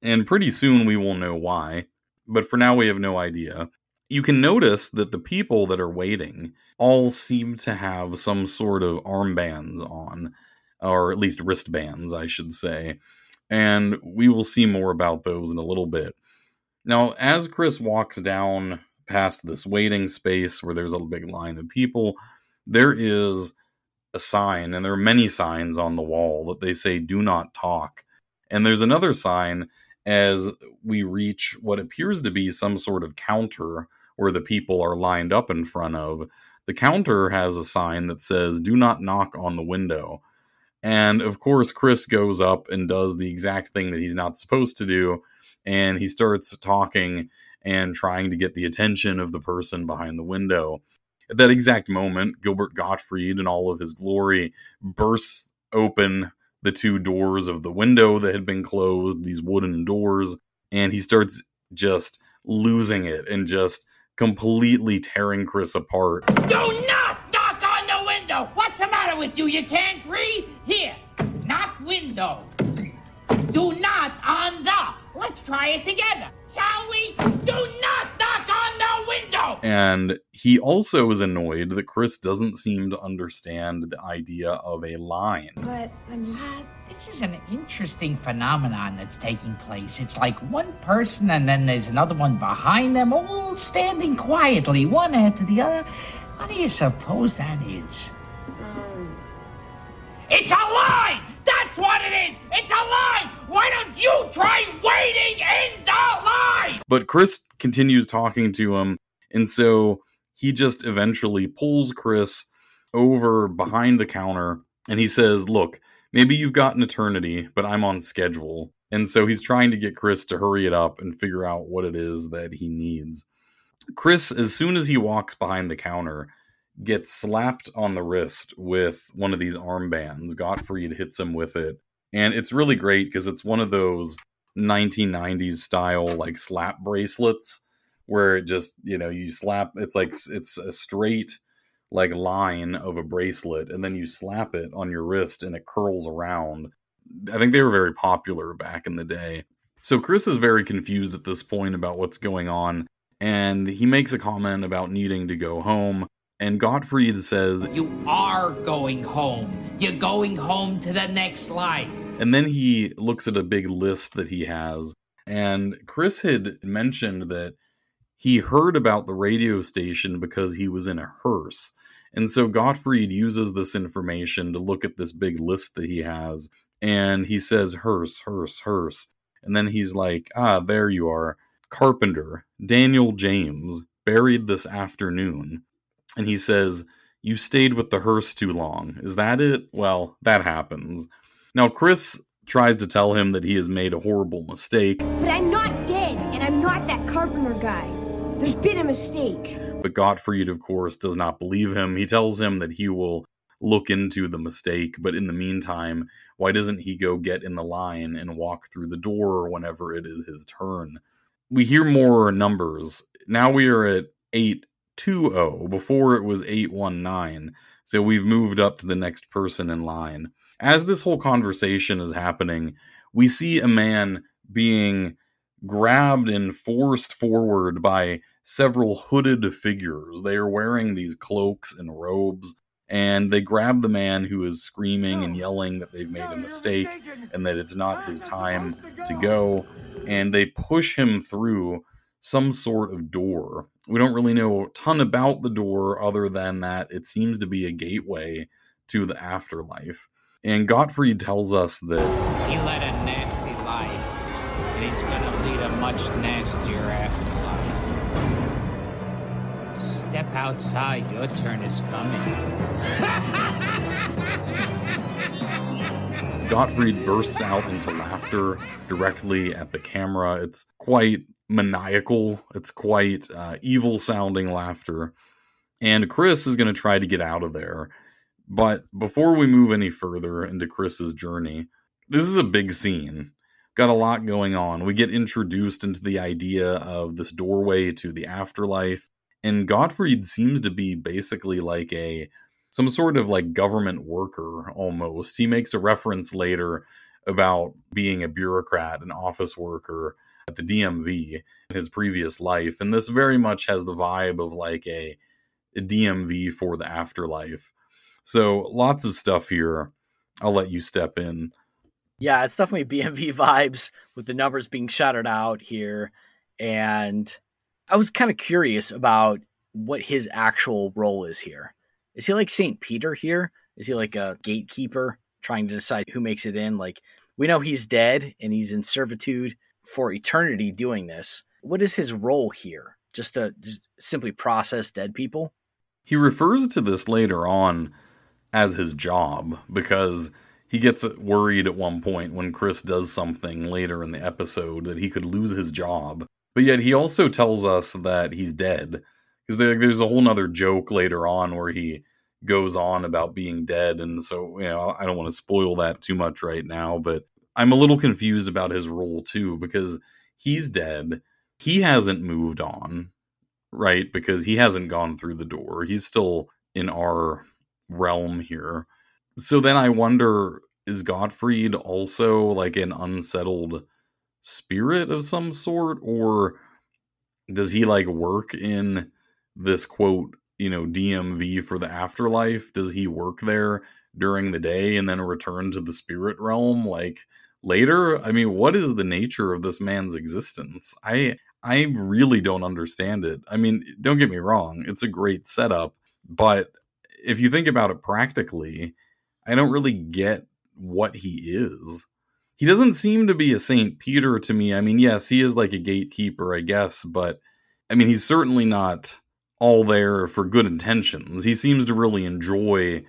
and pretty soon we will know why but for now we have no idea. You can notice that the people that are waiting all seem to have some sort of armbands on or at least wristbands i should say and we will see more about those in a little bit. Now as chris walks down past this waiting space where there's a big line of people, there is a sign, and there are many signs on the wall that they say, do not talk. And there's another sign as we reach what appears to be some sort of counter where the people are lined up in front of. The counter has a sign that says, do not knock on the window. And of course, Chris goes up and does the exact thing that he's not supposed to do. And he starts talking and trying to get the attention of the person behind the window. At that exact moment, Gilbert Gottfried, in all of his glory, bursts open the two doors of the window that had been closed, these wooden doors, and he starts just losing it and just completely tearing Chris apart. Do not knock on the window! What's the matter with you? You can't breathe? Here, knock window. Do not on the. Let's try it together, shall we? Do not knock on the window! And he also is annoyed that Chris doesn't seem to understand the idea of a line. But uh, this is an interesting phenomenon that's taking place. It's like one person and then there's another one behind them, all standing quietly, one after the other. What do you suppose that is? It's a line! That's what it is! It's a lie. Why don't you try waiting in the line? But Chris continues talking to him, and so he just eventually pulls Chris over behind the counter and he says, Look, maybe you've got an eternity, but I'm on schedule. And so he's trying to get Chris to hurry it up and figure out what it is that he needs. Chris, as soon as he walks behind the counter, gets slapped on the wrist with one of these armbands. Gottfried hits him with it. And it's really great because it's one of those 1990s style like slap bracelets where it just, you know, you slap it's like it's a straight like line of a bracelet and then you slap it on your wrist and it curls around. I think they were very popular back in the day. So Chris is very confused at this point about what's going on and he makes a comment about needing to go home and Gottfried says, You are going home. You're going home to the next life. And then he looks at a big list that he has. And Chris had mentioned that he heard about the radio station because he was in a hearse. And so Gottfried uses this information to look at this big list that he has. And he says, hearse, hearse, hearse. And then he's like, ah, there you are. Carpenter, Daniel James, buried this afternoon and he says, You stayed with the hearse too long. Is that it? Well, that happens. Now, Chris tries to tell him that he has made a horrible mistake. But I'm not dead, and I'm not that carpenter guy. There's been a mistake. But Gottfried, of course, does not believe him. He tells him that he will look into the mistake, but in the meantime, why doesn't he go get in the line and walk through the door whenever it is his turn? We hear more numbers. Now we are at 8 2-0 before it was 819 so we've moved up to the next person in line. As this whole conversation is happening we see a man being grabbed and forced forward by several hooded figures. They are wearing these cloaks and robes and they grab the man who is screaming and yelling that they've made a mistake and that it's not his time to go and they push him through some sort of door. We don't really know a ton about the door other than that it seems to be a gateway to the afterlife. And Gottfried tells us that he led a nasty life, and he's going to lead a much nastier afterlife. Step outside, your turn is coming. Gottfried bursts out into laughter directly at the camera. It's quite maniacal. It's quite uh, evil sounding laughter. And Chris is going to try to get out of there. But before we move any further into Chris's journey, this is a big scene. Got a lot going on. We get introduced into the idea of this doorway to the afterlife. And Gottfried seems to be basically like a some sort of like government worker almost. He makes a reference later about being a bureaucrat, an office worker, at the DMV in his previous life, and this very much has the vibe of like a, a DMV for the afterlife. So lots of stuff here. I'll let you step in. Yeah, it's definitely BMV vibes with the numbers being shouted out here. And I was kind of curious about what his actual role is here. Is he like St. Peter here? Is he like a gatekeeper trying to decide who makes it in? Like, we know he's dead and he's in servitude for eternity doing this. What is his role here? Just to just simply process dead people? He refers to this later on as his job because he gets worried at one point when Chris does something later in the episode that he could lose his job. But yet he also tells us that he's dead. Because there, there's a whole nother joke later on where he goes on about being dead. And so, you know, I don't want to spoil that too much right now, but I'm a little confused about his role too because he's dead. He hasn't moved on, right? Because he hasn't gone through the door. He's still in our realm here. So then I wonder is Gottfried also like an unsettled spirit of some sort or does he like work in this quote, you know, DMV for the afterlife? Does he work there during the day and then return to the spirit realm like later? I mean what is the nature of this man's existence? I i really don't understand it. I mean don't get me wrong it's a great setup but if you think about it practically i don't really get what he is. He doesn't seem to be a saint peter to me. I mean yes he is like a gatekeeper i guess but i mean he's certainly not all there for good intentions. He seems to really enjoy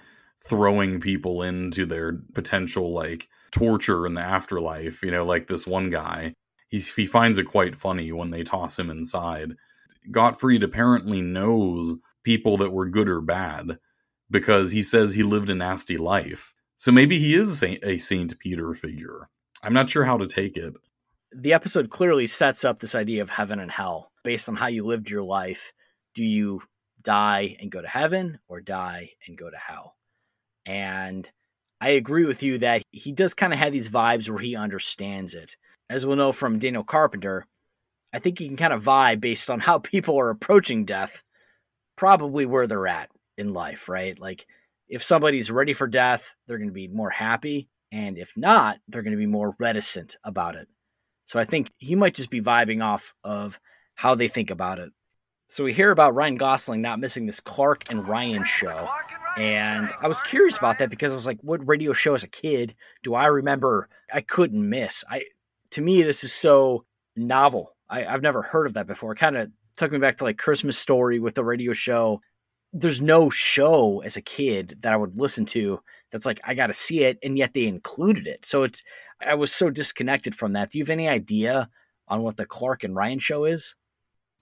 throwing people into their potential like torture in the afterlife. You know, like this one guy, he he finds it quite funny when they toss him inside. Gottfried apparently knows people that were good or bad because he says he lived a nasty life. So maybe he is a Saint, a Saint Peter figure. I'm not sure how to take it. The episode clearly sets up this idea of heaven and hell based on how you lived your life. Do you die and go to heaven or die and go to hell? And I agree with you that he does kind of have these vibes where he understands it. As we'll know from Daniel Carpenter, I think he can kind of vibe based on how people are approaching death, probably where they're at in life, right? Like if somebody's ready for death, they're going to be more happy. And if not, they're going to be more reticent about it. So I think he might just be vibing off of how they think about it. So we hear about Ryan Gosling not missing this Clark and Ryan show. And I was curious about that because I was like, what radio show as a kid do I remember I couldn't miss? I to me, this is so novel. I, have never heard of that before. It kind of took me back to like Christmas story with the radio show. There's no show as a kid that I would listen to that's like I got to see it, and yet they included it. So it's I was so disconnected from that. Do you have any idea on what the Clark and Ryan show is?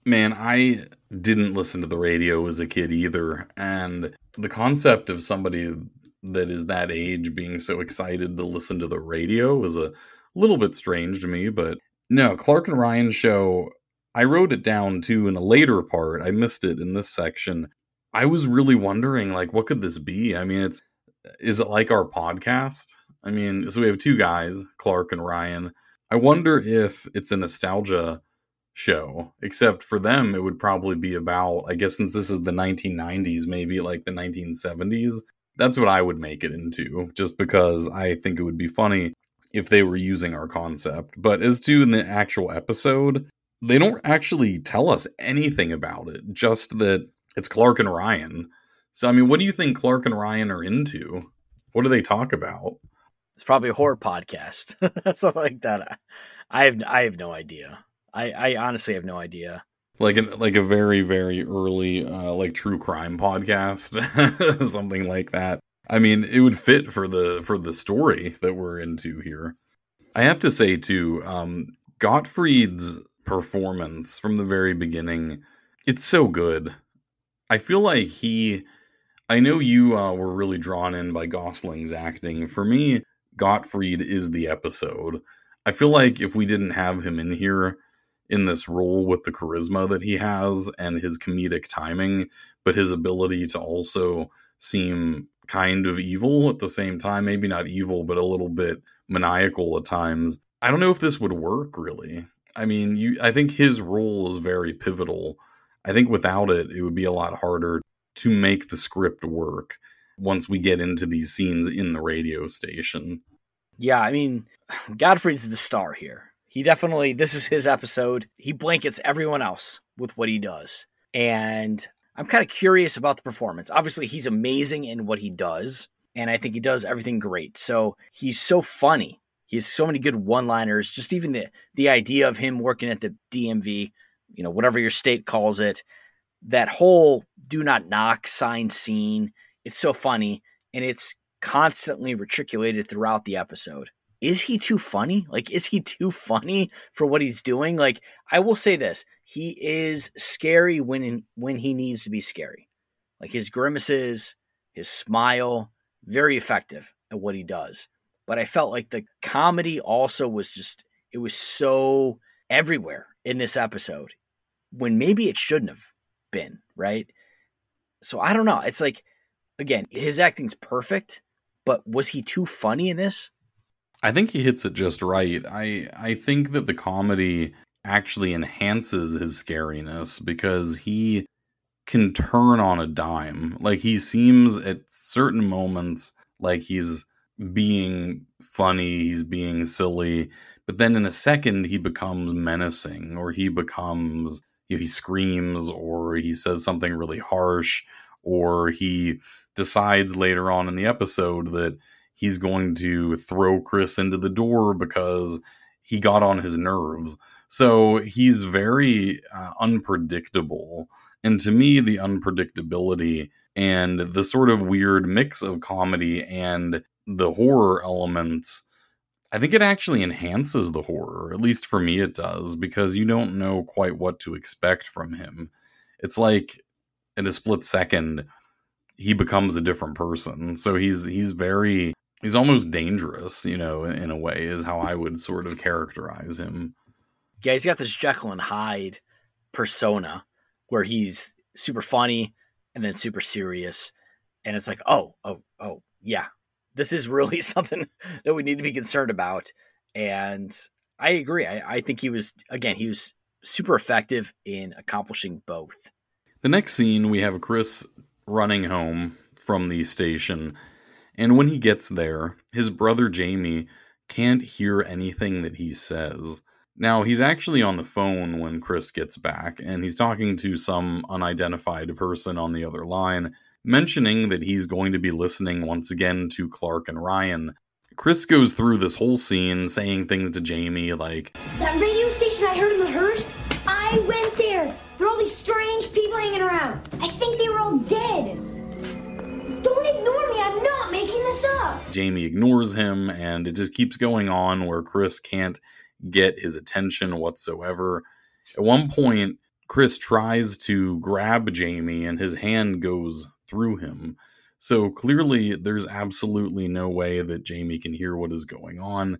Man, I didn't listen to the radio as a kid either, and the concept of somebody that is that age being so excited to listen to the radio was a little bit strange to me, but no, Clark and Ryan show. I wrote it down too in a later part. I missed it in this section. I was really wondering, like, what could this be? I mean, it's is it like our podcast? I mean, so we have two guys, Clark and Ryan. I wonder if it's a nostalgia show, except for them, it would probably be about, I guess, since this is the 1990s, maybe like the 1970s. That's what I would make it into, just because I think it would be funny if they were using our concept. But as to in the actual episode, they don't actually tell us anything about it, just that it's Clark and Ryan. So, I mean, what do you think Clark and Ryan are into? What do they talk about? It's probably a horror podcast, something like that. I have I have no idea. I, I honestly have no idea. Like an like a very very early uh, like true crime podcast, something like that. I mean, it would fit for the for the story that we're into here. I have to say too, um, Gottfried's performance from the very beginning, it's so good. I feel like he. I know you uh, were really drawn in by Gosling's acting. For me, Gottfried is the episode. I feel like if we didn't have him in here in this role with the charisma that he has and his comedic timing, but his ability to also seem kind of evil at the same time. Maybe not evil, but a little bit maniacal at times. I don't know if this would work really. I mean, you I think his role is very pivotal. I think without it, it would be a lot harder to make the script work once we get into these scenes in the radio station. Yeah, I mean, Gottfried's the star here. He definitely, this is his episode. He blankets everyone else with what he does. And I'm kind of curious about the performance. Obviously, he's amazing in what he does, and I think he does everything great. So he's so funny. He has so many good one-liners. Just even the the idea of him working at the DMV, you know, whatever your state calls it, that whole "do not knock" sign scene. It's so funny, and it's constantly reticulated throughout the episode. Is he too funny? Like, is he too funny for what he's doing? Like, I will say this: he is scary when when he needs to be scary. Like his grimaces, his smile, very effective at what he does. But I felt like the comedy also was just it was so everywhere in this episode when maybe it shouldn't have been, right? So I don't know. It's like again, his acting's perfect, but was he too funny in this? I think he hits it just right. I I think that the comedy actually enhances his scariness because he can turn on a dime. Like he seems at certain moments like he's being funny, he's being silly, but then in a second he becomes menacing or he becomes you know, he screams or he says something really harsh or he decides later on in the episode that he's going to throw Chris into the door because he got on his nerves so he's very uh, unpredictable. And to me, the unpredictability and the sort of weird mix of comedy and the horror elements I think it actually enhances the horror. At least for me, it does because you don't know quite what to expect from him. It's like in a split second, he becomes a different person. So he's he's very he's almost dangerous, you know, in, in a way, is how I would sort of characterize him. Yeah, he's got this Jekyll and Hyde persona where he's super funny and then super serious, and it's like, oh, oh, oh, yeah, this is really something that we need to be concerned about. And I agree. I, I think he was again, he was super effective in accomplishing both. The next scene, we have Chris running home from the station. And when he gets there, his brother Jamie can't hear anything that he says. Now, he's actually on the phone when Chris gets back, and he's talking to some unidentified person on the other line, mentioning that he's going to be listening once again to Clark and Ryan. Chris goes through this whole scene saying things to Jamie like, That radio station I heard in the hearse? I went there. There are all these strange people hanging around. I think they were all dead. I'm not making this up. Jamie ignores him, and it just keeps going on where Chris can't get his attention whatsoever. At one point, Chris tries to grab Jamie, and his hand goes through him. So clearly, there's absolutely no way that Jamie can hear what is going on.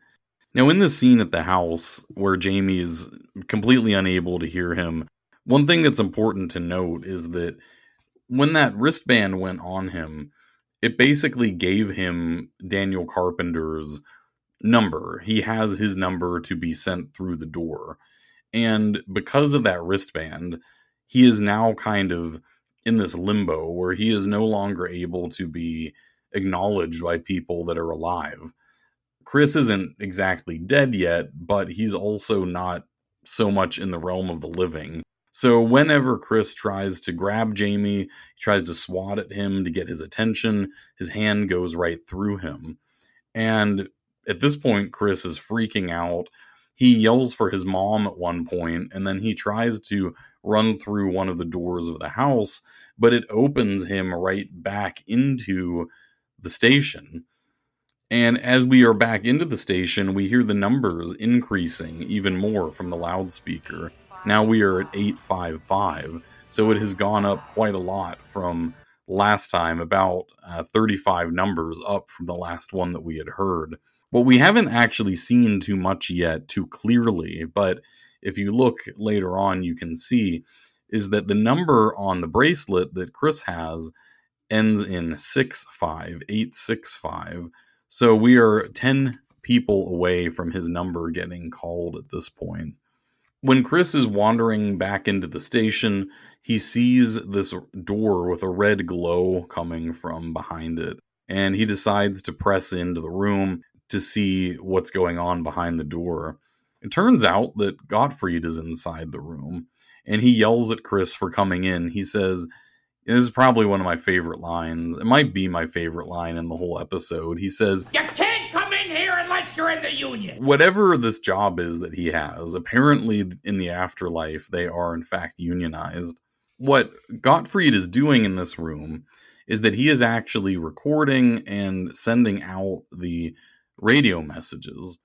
Now, in the scene at the house where Jamie is completely unable to hear him, one thing that's important to note is that when that wristband went on him, it basically gave him Daniel Carpenter's number. He has his number to be sent through the door. And because of that wristband, he is now kind of in this limbo where he is no longer able to be acknowledged by people that are alive. Chris isn't exactly dead yet, but he's also not so much in the realm of the living. So whenever Chris tries to grab Jamie, he tries to swat at him to get his attention, his hand goes right through him. And at this point, Chris is freaking out. He yells for his mom at one point, and then he tries to run through one of the doors of the house, but it opens him right back into the station. And as we are back into the station, we hear the numbers increasing even more from the loudspeaker. Now we are at 855, so it has gone up quite a lot from last time, about uh, 35 numbers up from the last one that we had heard. What we haven't actually seen too much yet, too clearly, but if you look later on, you can see is that the number on the bracelet that Chris has ends in 65865. So we are 10 people away from his number getting called at this point. When Chris is wandering back into the station, he sees this door with a red glow coming from behind it, and he decides to press into the room to see what's going on behind the door. It turns out that Gottfried is inside the room, and he yells at Chris for coming in. He says, This is probably one of my favorite lines. It might be my favorite line in the whole episode. He says, You can't come in here unless you're in the union. Whatever this job is that he has, apparently in the afterlife, they are in fact unionized. What Gottfried is doing in this room is that he is actually recording and sending out the radio messages.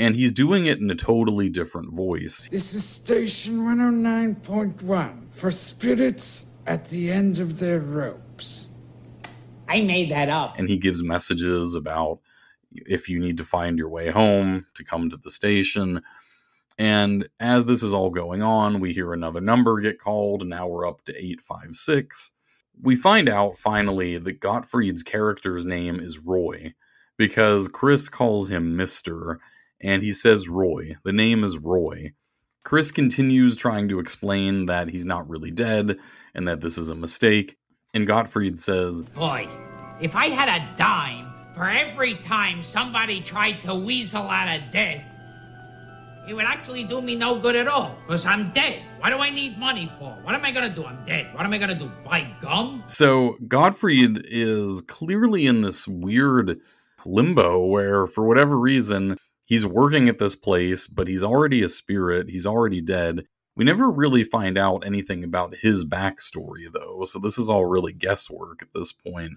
And he's doing it in a totally different voice. This is station 109.1 for spirits at the end of their ropes. I made that up. And he gives messages about if you need to find your way home to come to the station. And as this is all going on, we hear another number get called. And now we're up to 856. We find out finally that Gottfried's character's name is Roy because Chris calls him Mr and he says Roy. The name is Roy. Chris continues trying to explain that he's not really dead and that this is a mistake. And Gottfried says, Boy, if I had a dime for every time somebody tried to weasel out of dead, it would actually do me no good at all, because I'm dead. What do I need money for? What am I gonna do? I'm dead. What am I gonna do? Buy gum? So Gottfried is clearly in this weird limbo where, for whatever reason, he's working at this place, but he's already a spirit. He's already dead. We never really find out anything about his backstory, though, so this is all really guesswork at this point.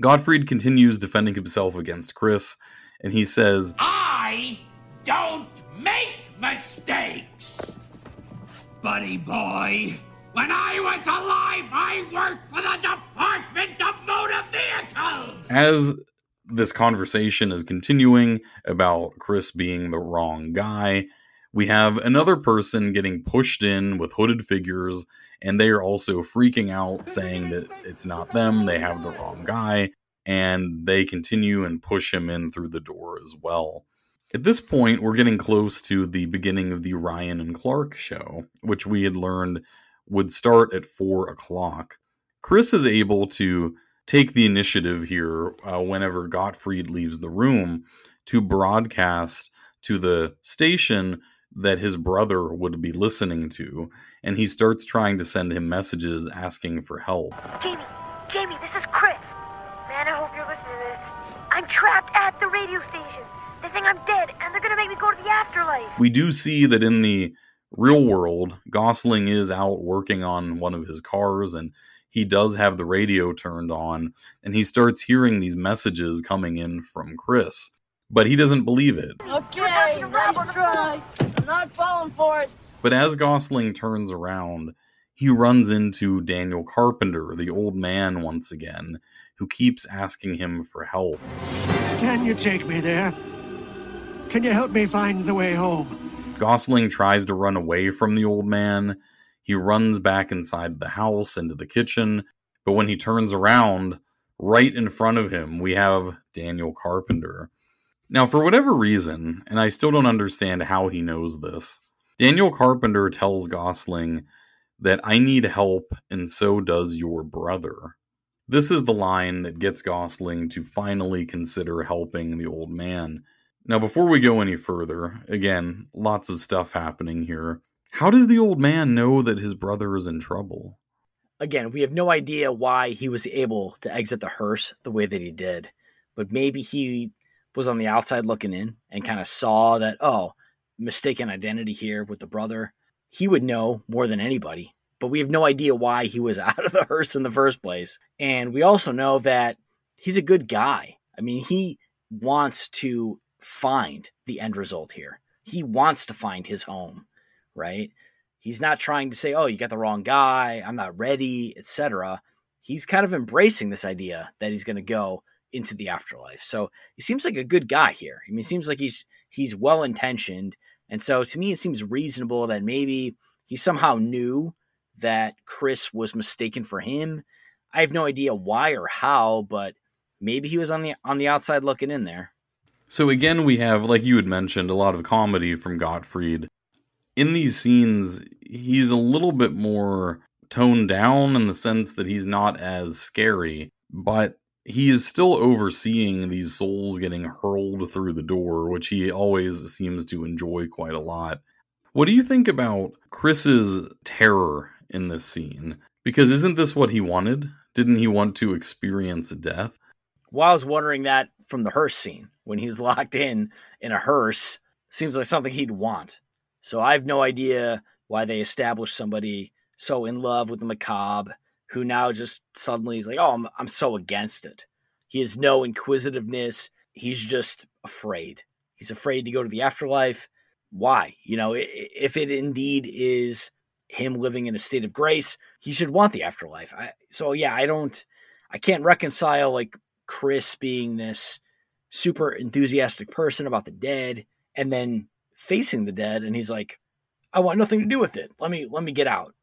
Gottfried continues defending himself against Chris, and he says, I don't make mistakes. Buddy boy, when I was alive, I worked for the Department of Motor Vehicles. As this conversation is continuing about Chris being the wrong guy, we have another person getting pushed in with hooded figures, and they are also freaking out, saying that it's not them, they have the wrong guy, and they continue and push him in through the door as well. At this point, we're getting close to the beginning of the Ryan and Clark show, which we had learned would start at 4 o'clock. Chris is able to take the initiative here uh, whenever Gottfried leaves the room to broadcast to the station that his brother would be listening to, and he starts trying to send him messages asking for help. Jamie, Jamie, this is Chris. Man, I hope you're listening to this. I'm trapped at the radio station. They think I'm dead, and they're gonna make me go to the afterlife. We do see that in the real world, Gosling is out working on one of his cars, and he does have the radio turned on, and he starts hearing these messages coming in from Chris. But he doesn't believe it. Okay, nice try. I'm not falling for it. But as Gosling turns around, he runs into Daniel Carpenter, the old man, once again, who keeps asking him for help. Can you take me there? Can you help me find the way home? Gosling tries to run away from the old man. He runs back inside the house into the kitchen, but when he turns around, right in front of him, we have Daniel Carpenter. Now, for whatever reason, and I still don't understand how he knows this, Daniel Carpenter tells Gosling that I need help and so does your brother. This is the line that gets Gosling to finally consider helping the old man. Now, before we go any further, again, lots of stuff happening here. How does the old man know that his brother is in trouble? Again, we have no idea why he was able to exit the hearse the way that he did, but maybe he was on the outside looking in and kind of saw that, oh, mistaken identity here with the brother. He would know more than anybody, but we have no idea why he was out of the hearse in the first place. And we also know that he's a good guy. I mean, he wants to find the end result here. He wants to find his home, right? He's not trying to say, "Oh, you got the wrong guy. I'm not ready," etc. He's kind of embracing this idea that he's going to go into the afterlife. So he seems like a good guy here. I mean, it seems like he's he's well intentioned, and so to me, it seems reasonable that maybe he somehow knew that Chris was mistaken for him. I have no idea why or how, but maybe he was on the on the outside looking in there. So again, we have, like you had mentioned, a lot of comedy from Gottfried. In these scenes, he's a little bit more toned down in the sense that he's not as scary, but he is still overseeing these souls getting hurled through the door, which he always seems to enjoy quite a lot. What do you think about Chris's terror in this scene? Because isn't this what he wanted? Didn't he want to experience death? Well, I was wondering that from the hearse scene when he's locked in in a hearse. Seems like something he'd want. So I have no idea why they established somebody so in love with the macabre who now just suddenly is like, oh, I'm, I'm so against it. He has no inquisitiveness. He's just afraid. He's afraid to go to the afterlife. Why? You know, if it indeed is him living in a state of grace, he should want the afterlife. I, so yeah, I don't, I can't reconcile like Chris being this super enthusiastic person about the dead and then facing the dead and he's like I want nothing to do with it. Let me let me get out.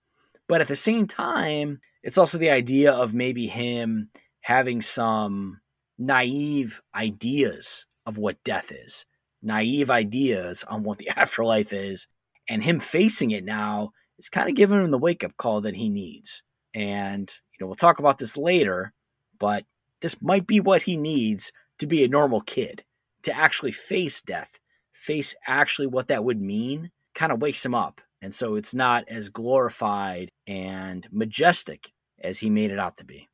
But at the same time, it's also the idea of maybe him having some naive ideas of what death is, naive ideas on what the afterlife is, and him facing it now is kind of giving him the wake up call that he needs. And, you know, we'll talk about this later, but this might be what he needs to be a normal kid, to actually face death, face actually what that would mean, kind of wakes him up. And so it's not as glorified and majestic as he made it out to be.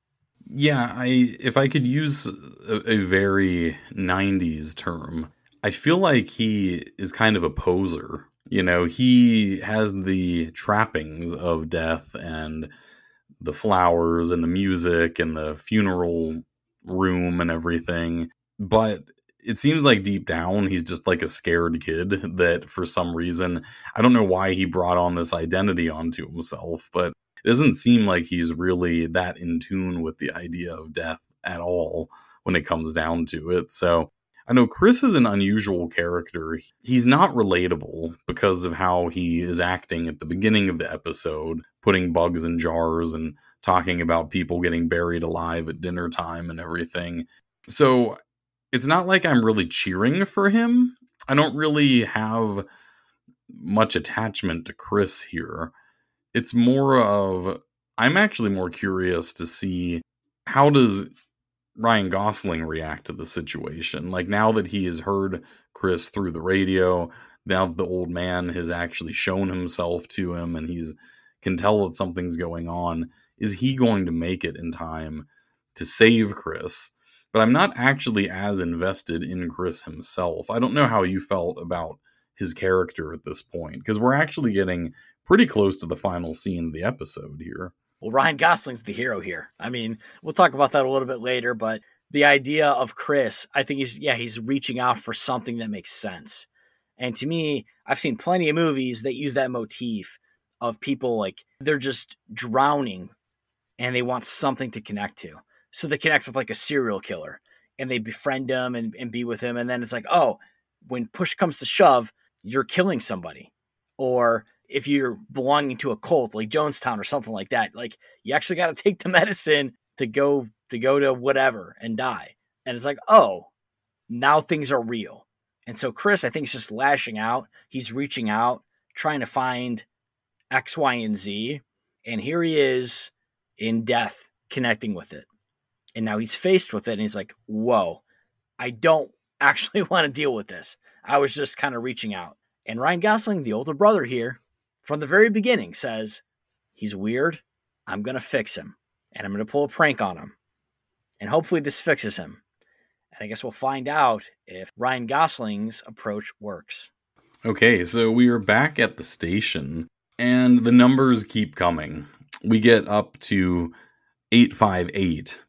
Yeah, I if I could use a, a very 90s term, I feel like he is kind of a poser You know, he has the trappings of death and the flowers and the music and the funeral room and everything. But it seems like deep down he's just like a scared kid that for some reason I don't know why he brought on this identity onto himself, but it doesn't seem like he's really that in tune with the idea of death at all when it comes down to it. So I know Chris is an unusual character. He's not relatable because of how he is acting at the beginning of the episode, putting bugs in jars and talking about people getting buried alive at dinner time and everything. So it's not like I'm really cheering for him. I don't really have much attachment to Chris here. It's more of I'm actually more curious to see how does Ryan Gosling react to the situation? Like now that he has heard Chris through the radio, now that the old man has actually shown himself to him and he's can tell that something's going on, is he going to make it in time to save Chris? But I'm not actually as invested in Chris himself. I don't know how you felt about his character at this point because we're actually getting pretty close to the final scene of the episode here. Well, Ryan Gosling's the hero here. I mean, we'll talk about that a little bit later, but the idea of Chris, I think he's yeah, he's reaching out for something that makes sense. And to me, I've seen plenty of movies that use that motif of people like they're just drowning and they want something to connect to. So they connect with like a serial killer and they befriend him and, and be with him. And then it's like, oh, when push comes to shove, you're killing somebody. Or if you're belonging to a cult like Jonestown or something like that, like you actually got to take the medicine to go to go to whatever and die. And it's like, oh, now things are real. And so Chris, I think, is just lashing out. He's reaching out, trying to find X, Y, and Z. And here he is in death, connecting with it. And now he's faced with it. And he's like, whoa, I don't actually want to deal with this. I was just kind of reaching out. And Ryan Gosling, the older brother here, from the very beginning says, he's weird. I'm going to fix him. And I'm going to pull a prank on him. And hopefully this fixes him. And I guess we'll find out if Ryan Gosling's approach works. Okay, so we are back at the station, and the numbers keep coming. We get up to 858.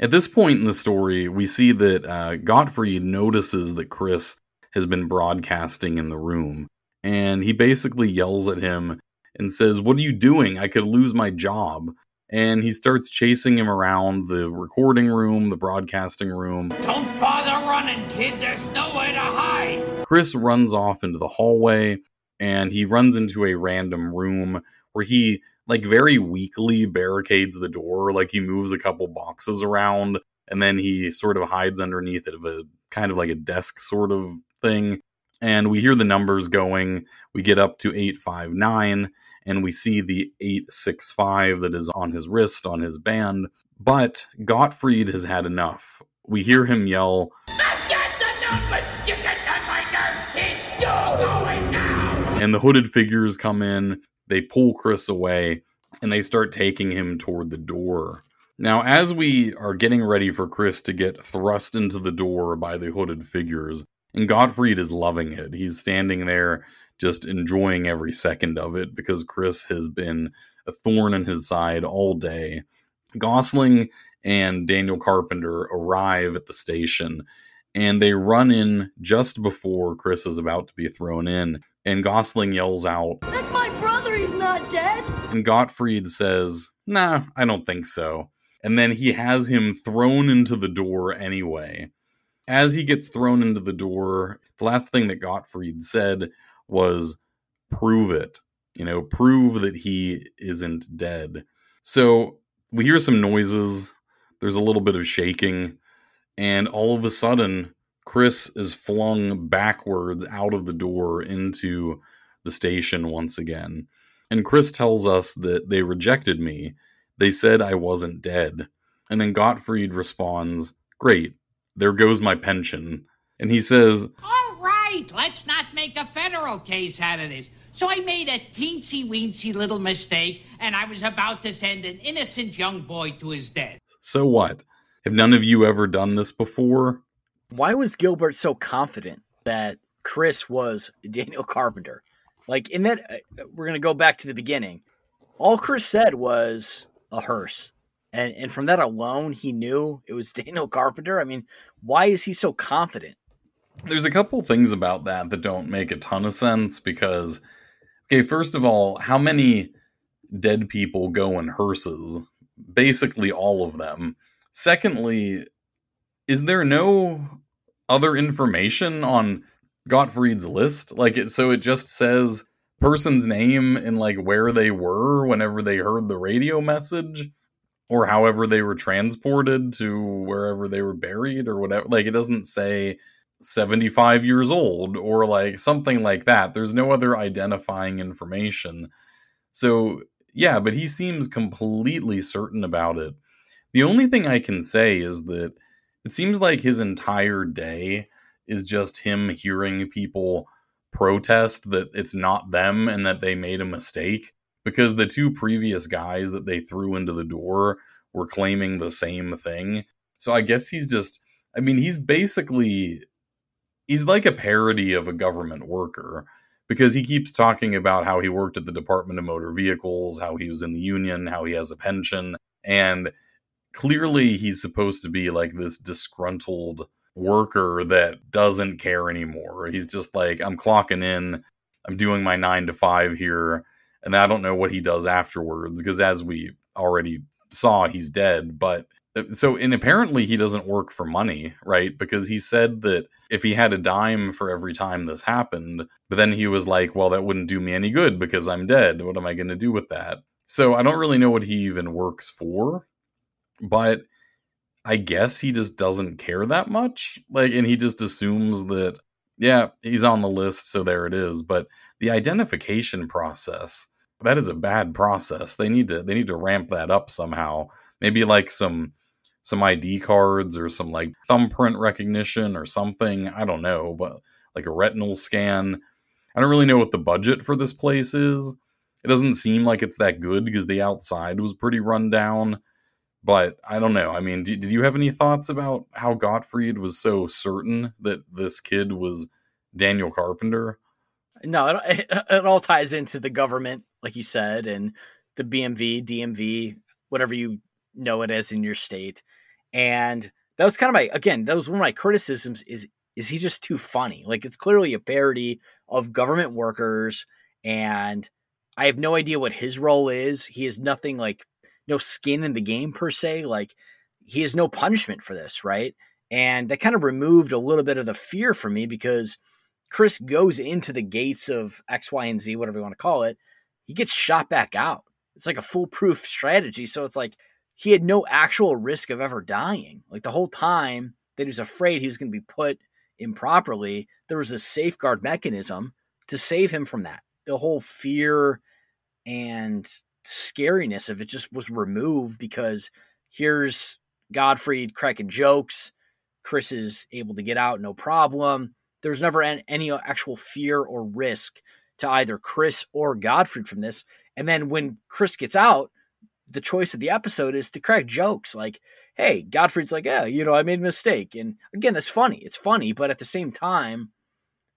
At this point in the story, we see that uh, Gottfried notices that Chris has been broadcasting in the room and he basically yells at him and says, What are you doing? I could lose my job. And he starts chasing him around the recording room, the broadcasting room. Don't bother running, kid. There's nowhere to hide. Chris runs off into the hallway and he runs into a random room where he, like, very weakly barricades the door. Like, he moves a couple boxes around and then he sort of hides underneath it of a kind of like a desk sort of thing and we hear the numbers going. We get up to 859 and we see the 865 that is on his wrist on his band. But Gottfried has had enough. We hear him yell, That's not the numbers! You get on my nerves, kid! You're going now! and the hooded figures come in. They pull Chris away and they start taking him toward the door. Now, as we are getting ready for Chris to get thrust into the door by the hooded figures, and Gottfried is loving it. He's standing there just enjoying every second of it because Chris has been a thorn in his side all day. Gosling and Daniel Carpenter arrive at the station and they run in just before Chris is about to be thrown in. And Gosling yells out, And Gottfried says, Nah, I don't think so. And then he has him thrown into the door anyway as he gets thrown into the door, the last thing that Gottfried said was, prove it. You know, prove that he isn't dead. So we hear some noises. There's a little bit of shaking. And all of a sudden, Chris is flung backwards out of the door into the station once again. And Chris tells us that they rejected me. They said I wasn't dead. And then Gottfried responds, Great, there goes my pension. And he says, All right, let's not make a federal case out of this. So I made a teensy weensy little mistake, and I was about to send an innocent young boy to his death. So what? Have none of you ever done this before? Why was Gilbert so confident that Chris was Daniel Carpenter? Like in that, uh, we're gonna go back to the beginning. All Chris said was a hearse, and and from that alone, he knew it was Daniel Carpenter. I mean, why is he so confident? There's a couple things about that that don't make a ton of sense because, okay, first of all, how many dead people go in hearses? Basically, all of them. Secondly, is there no other information on Gottfried's list? Like it, so it just says person's name and like where they were whenever they heard the radio message or however they were transported to wherever they were buried or whatever. Like it doesn't say 75 years old or like something like that. There's no other identifying information. So, yeah, but he seems completely certain about it. The only thing I can say is that it seems like his entire day is just him hearing people protest that it's not them and that they made a mistake because the two previous guys that they threw into the door were claiming the same thing. So I guess he's just I mean he's basically he's like a parody of a government worker because he keeps talking about how he worked at the Department of Motor Vehicles, how he was in the union, how he has a pension and clearly he's supposed to be like this disgruntled worker that doesn't care anymore. He's just like, I'm clocking in, I'm doing my nine to five here, and I don't know what he does afterwards because as we already saw, he's dead. But uh, so, and apparently he doesn't work for money, right? Because he said that if he had a dime for every time this happened, but then he was like, well, that wouldn't do me any good because I'm dead. What am I going to do with that? So I don't really know what he even works for but I guess he just doesn't care that much. Like, and he just assumes that, yeah, he's on the list, so there it is. But the identification process, that is a bad process. They need to they need to ramp that up somehow. Maybe like some some ID cards or some like thumbprint recognition or something. I don't know, but like a retinal scan. I don't really know what the budget for this place is. It doesn't seem like it's that good because the outside was pretty run down. But I don't know. I mean, did, did you have any thoughts about how Gottfried was so certain that this kid was Daniel Carpenter? No, it, it, it all ties into the government, like you said, and the BMV, DMV, whatever you know it as in your state. And that was kind of my again, that was one of my criticisms is is he just too funny? Like it's clearly a parody of government workers and I have no idea what his role is. He is nothing like no skin in the game per se. Like he has no punishment for this, right? And that kind of removed a little bit of the fear for me because Chris goes into the gates of X, Y, and Z, whatever you want to call it. He gets shot back out. It's like a foolproof strategy. So it's like he had no actual risk of ever dying. Like the whole time that he was afraid he was going to be put improperly, there was a safeguard mechanism to save him from that. The whole fear and scariness of it just was removed because here's Gottfried cracking jokes. Chris is able to get out no problem. There's never any actual fear or risk to either Chris or Gottfried from this. And then when Chris gets out, the choice of the episode is to crack jokes like, hey, Gottfried's like, yeah, you know, I made a mistake. And again, that's funny. It's funny, but at the same time,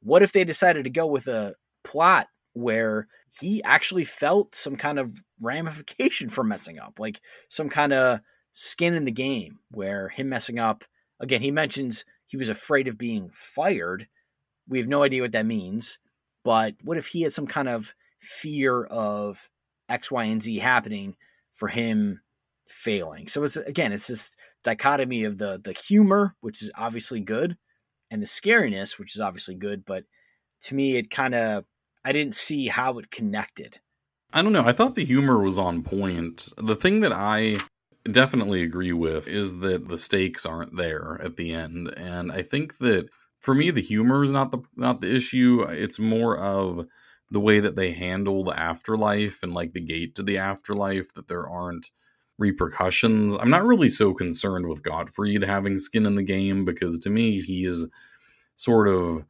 what if they decided to go with a plot where he actually felt some kind of ramification for messing up, like some kind of skin in the game where him messing up. Again, he mentions he was afraid of being fired. We have no idea what that means. But what if he had some kind of fear of X, Y, and Z happening for him failing? So it's again, it's this dichotomy of the the humor, which is obviously good, and the scariness, which is obviously good. But to me, it kind of I didn't see how it connected. I don't know. I thought the humor was on point. The thing that I definitely agree with is that the stakes aren't there at the end, and I think that for me the humor is not the not the issue. It's more of the way that they handle the afterlife and like the gate to the afterlife that there aren't repercussions. I'm not really so concerned with Gottfried having skin in the game because to me he is sort of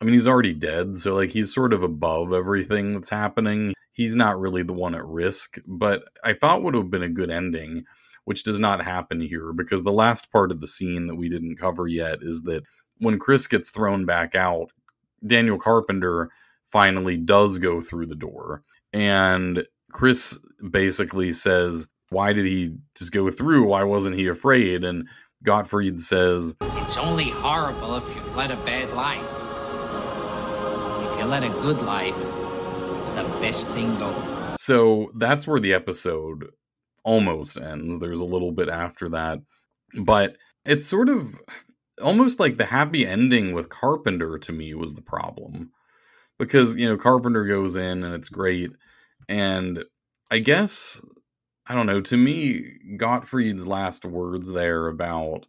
I mean, he's already dead, so like he's sort of above everything that's happening. He's not really the one at risk, but I thought would have been a good ending, which does not happen here because the last part of the scene that we didn't cover yet is that when Chris gets thrown back out, Daniel Carpenter finally does go through the door. And Chris basically says, Why did he just go through? Why wasn't he afraid? And Gottfried says, It's only horrible if you've led a bad life. You led a good life, it's the best thing going. So that's where the episode almost ends. There's a little bit after that. But it's sort of almost like the happy ending with Carpenter to me was the problem. Because, you know, Carpenter goes in and it's great. And I guess, I don't know, to me, Gottfried's last words there about,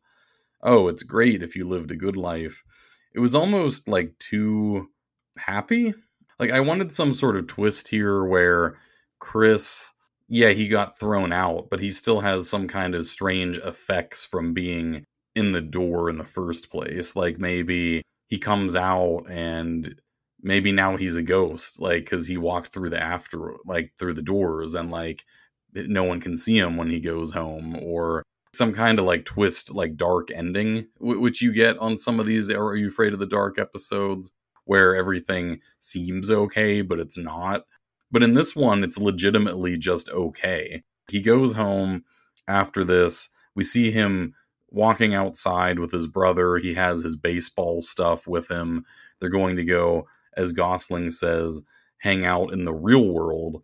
oh, it's great if you lived a good life, it was almost like too happy. Like, I wanted some sort of twist here where Chris yeah, he got thrown out, but he still has some kind of strange effects from being in the door in the first place. Like maybe he comes out and maybe now he's a ghost, like because he walked through the after, like through the doors, and like no one can see him when he goes home, or some kind of like twist, like dark ending, which you get on some of these. Are you afraid of the dark episodes? Where everything seems okay, but it's not but in this one, it's legitimately just okay. He goes home after this. We see him walking outside with his brother. He has his baseball stuff with him. They're going to go, as Gosling says, hang out in the real world.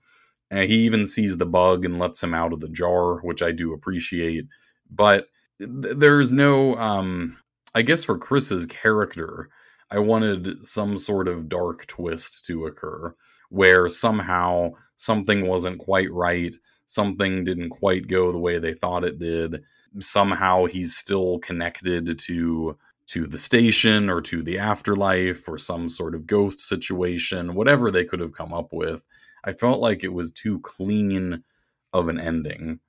And he even sees the bug and lets him out of the jar, which I do appreciate. But th- there's no, um, I guess, for Chris's character, I wanted some sort of dark twist to occur where somehow something wasn't quite right, something didn't quite go the way they thought it did. Somehow he's still connected to to the station or to the afterlife or some sort of ghost situation, whatever they could have come up with. I felt like it was too clean of an ending.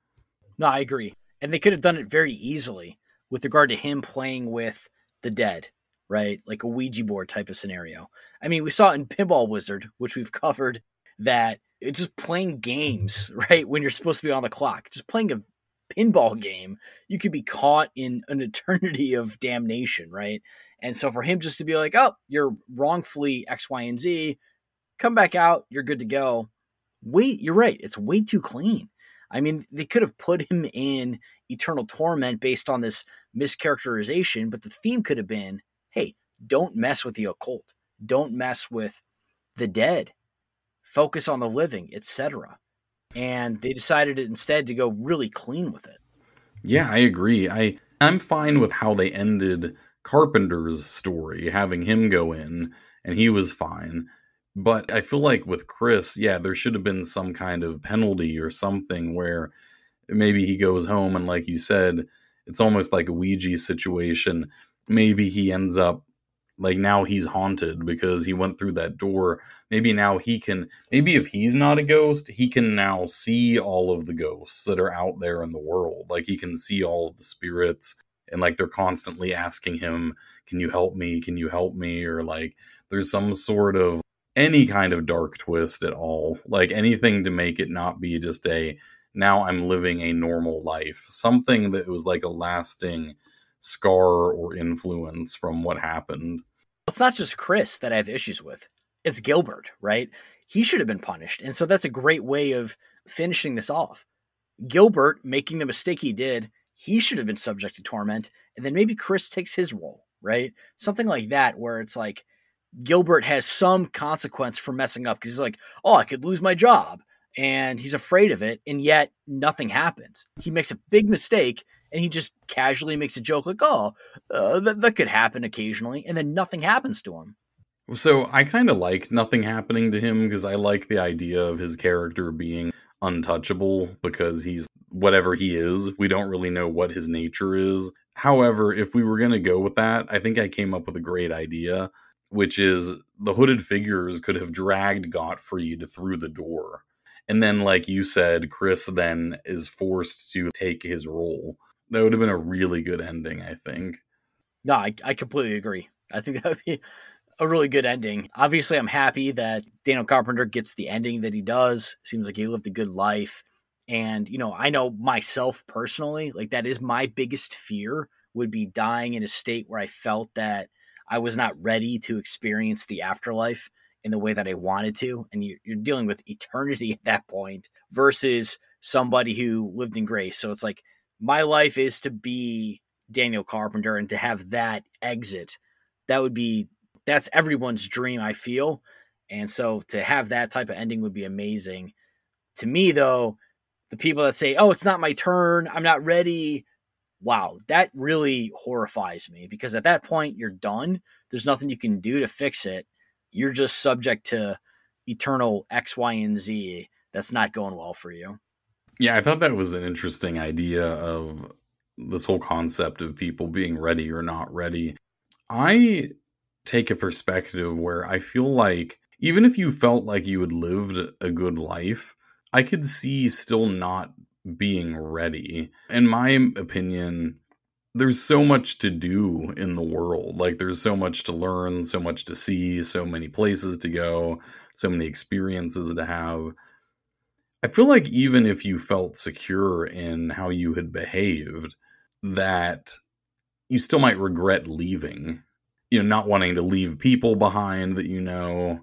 No, I agree. And they could have done it very easily with regard to him playing with the dead right? Like a Ouija board type of scenario. I mean, we saw in Pinball Wizard, which we've covered, that it's just playing games, mm-hmm. right? When you're supposed to be on the clock, just playing a pinball game, you could be caught in an eternity of damnation, right? And so for him just to be like, oh, you're wrongfully X, Y, and Z, come back out, you're good to go. Wait, you're right. It's way too clean. I mean, they could have put him in eternal torment based on this mischaracterization, but the theme could have been hey, don't mess with the occult. Don't mess with the dead. Focus on the living, etc. And they decided instead to go really clean with it. Yeah, I agree. I I'm fine with how they ended Carpenter's story, having him go in and he was fine. But I feel like with Chris, yeah, there should have been some kind of penalty or something where maybe he goes home and like you said, it's almost like a Ouija situation maybe he ends up like now he's haunted because he went through that door. Maybe now he can maybe if he's not a ghost he can now see all of the ghosts that are out there in the world. Like he can see all of the spirits and like they're constantly asking him can you help me? Can you help me? or like there's some sort of any kind of dark twist at all. Like anything to make it not be just a now i'm living a normal life. Something that was like a lasting scar or influence from what happened. It's not just Chris that I have issues with. It's Gilbert, right? He should have been punished. And so that's a great way of finishing this off. Gilbert making the mistake he did, he should have been subject to torment. And then maybe Chris takes his role, right? Something like that, where it's like Gilbert has some consequence for messing up because he's like, oh, I could lose my job. And he's afraid of it. And yet nothing happens. He makes a big mistake and he just casually makes a joke like, "Oh, uh, that that could happen occasionally," and then nothing happens to him. So I kind of like nothing happening to him because I like the idea of his character being untouchable because he's whatever he is. We don't really know what his nature is. However, if we were going to go with that, I think I came up with a great idea, which is the hooded figures could have dragged Gottfried through the door. And then, like you said, Chris then is forced to take his role. That would have been a really good ending, I think. No, I, I completely agree. I think that would be a really good ending. Obviously, I'm happy that Daniel Carpenter gets the ending that he does. Seems like he lived a good life. And, you know, I know myself personally, like that is my biggest fear would be dying in a state where I felt that I was not ready to experience the afterlife in the way that I wanted to. And you're, you're dealing with eternity at that point versus somebody who lived in grace. So it's like my life is to be Daniel Carpenter and to have that exit. That would be that's everyone's dream, I feel. And so to have that type of ending would be amazing. To me, though, the people that say, oh, it's not my turn, I'm not ready, wow, that really horrifies me because at that point, you're done. There's nothing you can do to fix it. You're just subject to eternal X, Y, and Z. That's not going well for you. Yeah, I thought that was an interesting idea of this whole concept of people being ready or not ready. I take a perspective where I feel like even if you felt like you had lived a good life, I could see still not being ready. In my opinion, there's so much to do in the world. Like there's so much to learn, so much to see, so many places to go, so many experiences to have. I feel like even if you felt secure in how you had behaved, that you still might regret leaving. You know, not wanting to leave people behind that you know.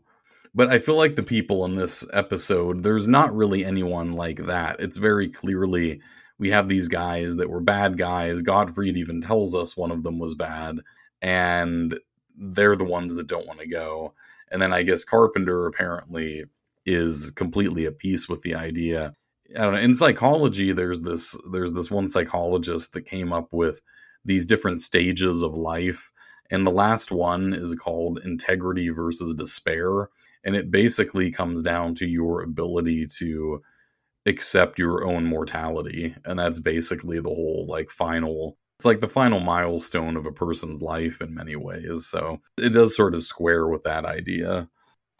But I feel like the people in this episode, there's not really anyone like that. It's very clearly we have these guys that were bad guys. Gottfried even tells us one of them was bad, and they're the ones that don't want to go. And then I guess Carpenter apparently is completely at peace with the idea. I don't know. In psychology, there's this there's this one psychologist that came up with these different stages of life, and the last one is called integrity versus despair, and it basically comes down to your ability to accept your own mortality, and that's basically the whole like final it's like the final milestone of a person's life in many ways. So it does sort of square with that idea.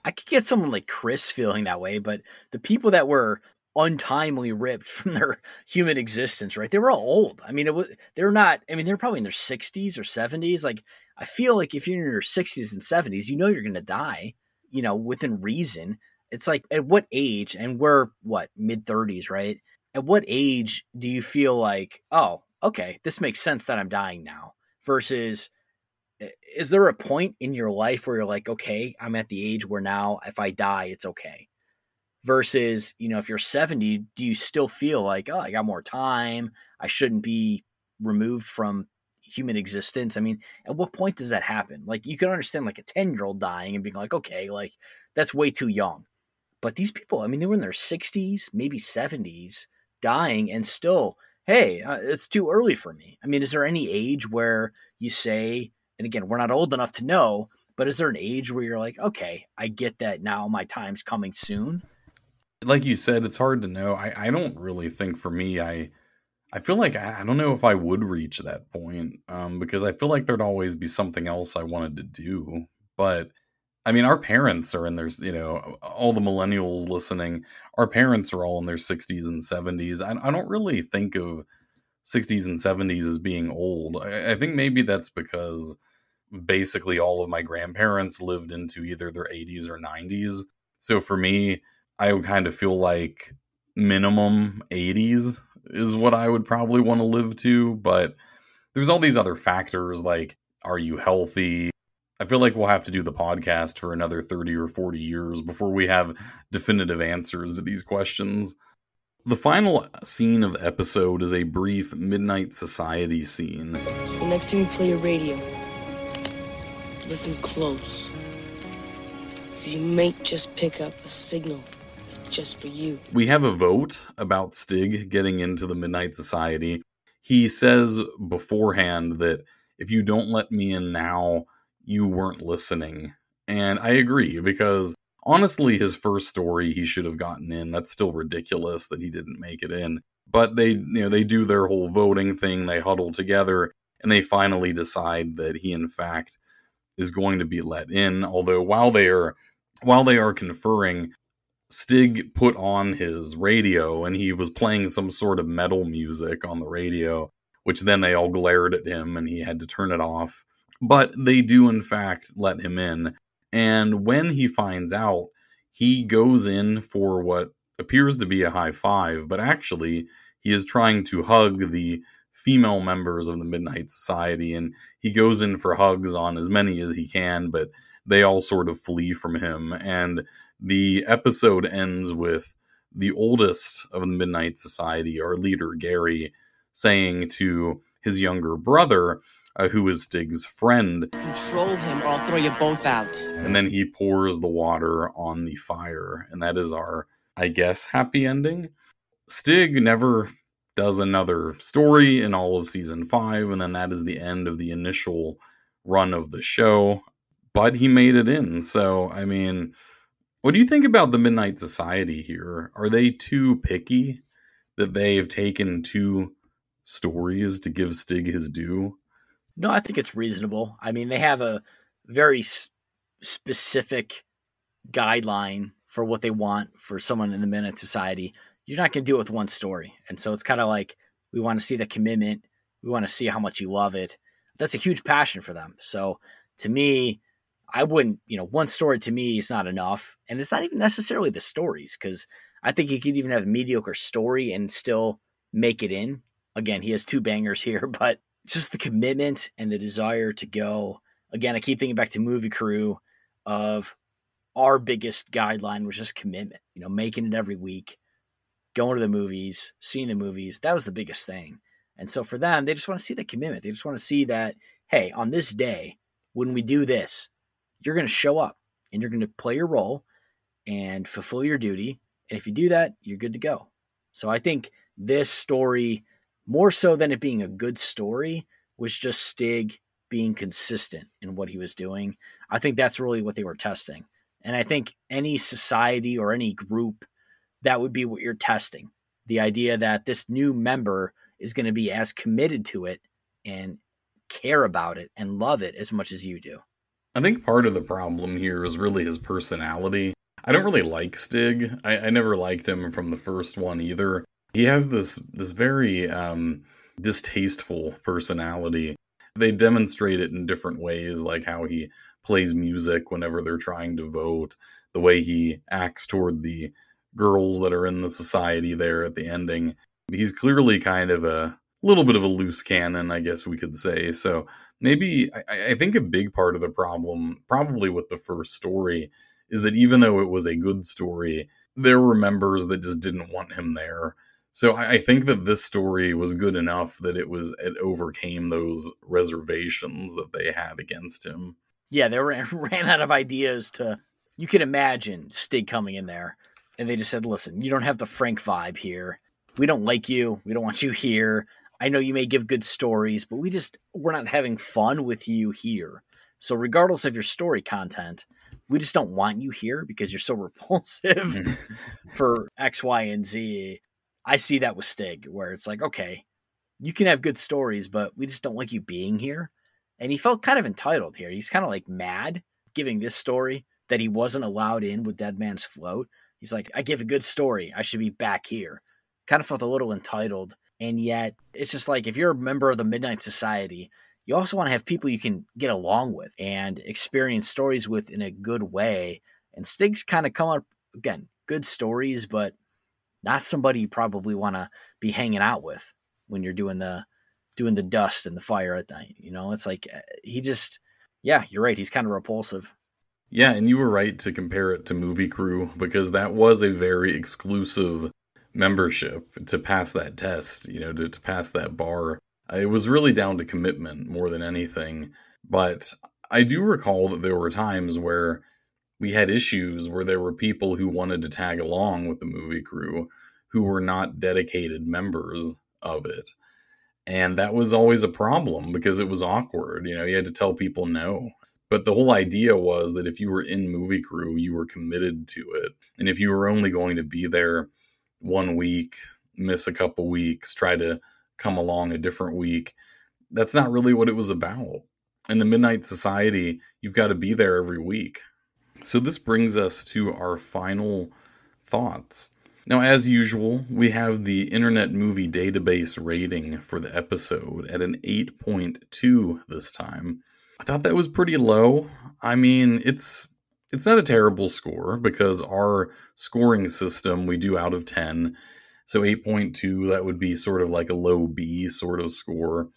I could get someone like Chris feeling that way, but the people that were untimely ripped from their human existence, right? They were all old. I mean, it was they're not. I mean, they're probably in their sixties or seventies. Like, I feel like if you're in your sixties and seventies, you know you're going to die. You know, within reason. It's like at what age? And we're what mid thirties, right? At what age do you feel like, oh, okay, this makes sense that I'm dying now? Versus is there a point in your life where you're like, okay, I'm at the age where now if I die, it's okay? Versus, you know, if you're 70, do you still feel like, oh, I got more time? I shouldn't be removed from human existence. I mean, at what point does that happen? Like, you can understand like a 10 year old dying and being like, okay, like that's way too young. But these people, I mean, they were in their 60s, maybe 70s, dying and still, hey, uh, it's too early for me. I mean, is there any age where you say, and again, we're not old enough to know, but is there an age where you're like, okay, I get that now my time's coming soon? Like you said, it's hard to know. I, I don't really think for me, I I feel like I, I don't know if I would reach that point um, because I feel like there'd always be something else I wanted to do. But I mean, our parents are in their, you know, all the millennials listening, our parents are all in their 60s and 70s. I, I don't really think of 60s and 70s as being old. I, I think maybe that's because basically all of my grandparents lived into either their 80s or 90s. So for me, I would kind of feel like minimum 80s is what I would probably want to live to. But there's all these other factors like, are you healthy? I feel like we'll have to do the podcast for another 30 or 40 years before we have definitive answers to these questions. The final scene of the episode is a brief Midnight Society scene. So the next time you play a radio, listen close. You might just pick up a signal just for you. We have a vote about Stig getting into the Midnight Society. He says beforehand that if you don't let me in now, you weren't listening. And I agree because honestly, his first story he should have gotten in. That's still ridiculous that he didn't make it in. But they, you know, they do their whole voting thing. They huddle together and they finally decide that he, in fact, is going to be let in. Although while they are while they are conferring, Stig put on his radio and he was playing some sort of metal music on the radio, which then they all glared at him and he had to turn it off. But they do, in fact, let him in. And when he finds out, he goes in for what appears to be a high five, but actually, he is trying to hug the female members of the Midnight Society, and he goes in for hugs on as many as he can, but they all sort of flee from him. And the episode ends with the oldest of the Midnight Society, our leader, Gary, saying to his younger brother, uh, who is Stig's friend, Control him or I'll throw you both out. and then he pours the water on the fire. And that is our, I guess, happy ending. Stig never does another story in all of season five, and then that is the end of the initial run of the show. But he made it in. So, I mean, what do you think about the Midnight Society here? Are they too picky that they have taken two stories to give Stig his due? No, I think it's reasonable. I mean, they have a very s- specific guideline for what they want for someone in the Midnight Society. You're not going to do it with one story. And so it's kind of like we want to see the commitment. We want to see how much you love it. That's a huge passion for them. So to me, I wouldn't, you know, one story to me is not enough. And it's not even necessarily the stories because I think he could even have a mediocre story and still make it in. Again, he has two bangers here, but just the commitment and the desire to go. Again, I keep thinking back to movie crew of our biggest guideline was just commitment, you know, making it every week, going to the movies, seeing the movies. That was the biggest thing. And so for them, they just want to see the commitment. They just want to see that, hey, on this day, when we do this, you're going to show up and you're going to play your role and fulfill your duty. And if you do that, you're good to go. So I think this story, more so than it being a good story, was just Stig being consistent in what he was doing. I think that's really what they were testing. And I think any society or any group, that would be what you're testing. The idea that this new member is going to be as committed to it and care about it and love it as much as you do. I think part of the problem here is really his personality. I don't really like Stig. I, I never liked him from the first one either. He has this this very um, distasteful personality. They demonstrate it in different ways, like how he plays music whenever they're trying to vote, the way he acts toward the girls that are in the society there at the ending. He's clearly kind of a little bit of a loose cannon, I guess we could say. So maybe I, I think a big part of the problem, probably with the first story, is that even though it was a good story, there were members that just didn't want him there. So I, I think that this story was good enough that it was it overcame those reservations that they had against him. Yeah, they ran, ran out of ideas to. You can imagine Stig coming in there, and they just said, "Listen, you don't have the Frank vibe here. We don't like you. We don't want you here. I know you may give good stories, but we just we're not having fun with you here. So regardless of your story content, we just don't want you here because you're so repulsive for X, Y, and Z. I see that with Stig, where it's like, okay, you can have good stories, but we just don't like you being here. And he felt kind of entitled here. He's kind of like mad giving this story that he wasn't allowed in with Dead Man's Float. He's like, I give a good story. I should be back here. Kind of felt a little entitled. And yet, it's just like if you're a member of the Midnight Society, you also want to have people you can get along with and experience stories with in a good way. And Stig's kind of come up, again, good stories, but not somebody you probably want to be hanging out with when you're doing the doing the dust and the fire at night. You know, it's like uh, he just, yeah, you're right. He's kind of repulsive. Yeah, and you were right to compare it to Movie Crew because that was a very exclusive membership to pass that test, you know, to, to pass that bar. It was really down to commitment more than anything. But I do recall that there were times where we had issues where there were people who wanted to tag along with the movie crew who were not dedicated members of it. And that was always a problem because it was awkward. You know, you had to tell people no. But the whole idea was that if you were in movie crew, you were committed to it. And if you were only going to be there one week, miss a couple weeks, try to come along a different week, that's not really what it was about. In the Midnight Society, you've got to be there every week. So this brings us to our final thoughts. Now, as usual, we have the Internet Movie Database rating for the episode at an 8.2 this time. I thought that was pretty low. I mean, it's it's not a terrible score because our scoring system we do out of 10. So 8.2, that would be sort of like a low B sort of score.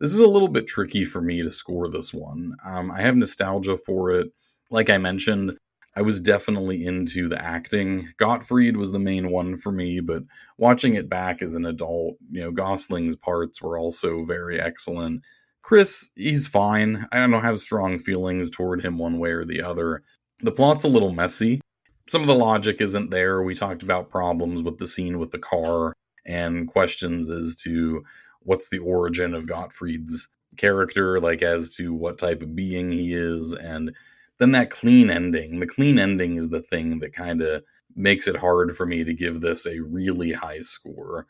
This is a little bit tricky for me to score this one. Um, I have nostalgia for it. Like I mentioned, I was definitely into the acting. Gottfried was the main one for me, but watching it back as an adult, you know, Gosling's parts were also very excellent. Chris, he's fine. I don't have strong feelings toward him one way or the other. The plot's a little messy. Some of the logic isn't there. We talked about problems with the scene with the car and questions as to what's the origin of Gottfried's character, like as to what type of being he is, and then that clean ending. The clean ending is the thing that kind of makes it hard for me to give this a really high score.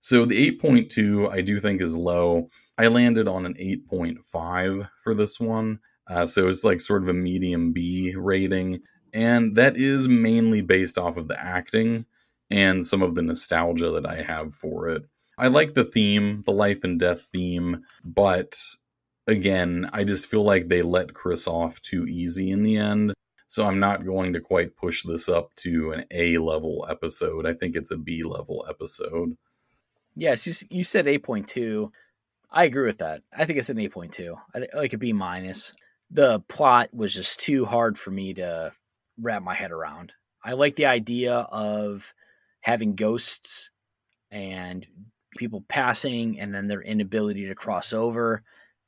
So the 8.2 I do think is low. I landed on an 8.5 for this one. Uh, so it's like sort of a medium B rating. And that is mainly based off of the acting and some of the nostalgia that I have for it. I like the theme, the life and death theme, but again, I just feel like they let Chris off too easy in the end. So I'm not going to quite push this up to an A level episode. I think it's a B level episode. Yes, you, you said 8.2. I agree with that. I think it's an 8.2. I like a B minus. The plot was just too hard for me to wrap my head around. I like the idea of having ghosts and people passing and then their inability to cross over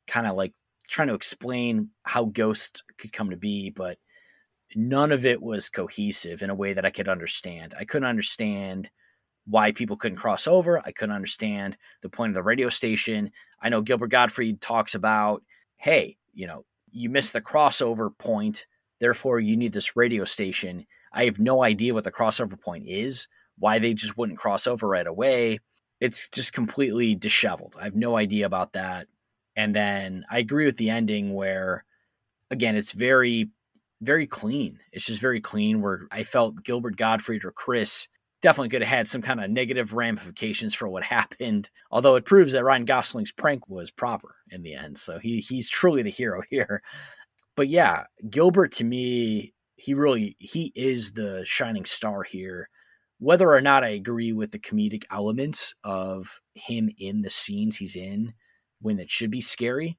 kind of like trying to explain how ghosts could come to be, but none of it was cohesive in a way that I could understand. I couldn't understand why people couldn't cross over. I couldn't understand the point of the radio station. I know Gilbert Gottfried talks about, hey, you know, you missed the crossover point, therefore you need this radio station. I have no idea what the crossover point is, why they just wouldn't cross over right away. It's just completely disheveled. I have no idea about that. And then I agree with the ending where, again, it's very, very clean. It's just very clean. Where I felt Gilbert Gottfried or Chris definitely could have had some kind of negative ramifications for what happened. Although it proves that Ryan Gosling's prank was proper in the end. So he he's truly the hero here. But yeah, Gilbert to me, he really he is the shining star here. Whether or not I agree with the comedic elements of him in the scenes he's in, when it should be scary,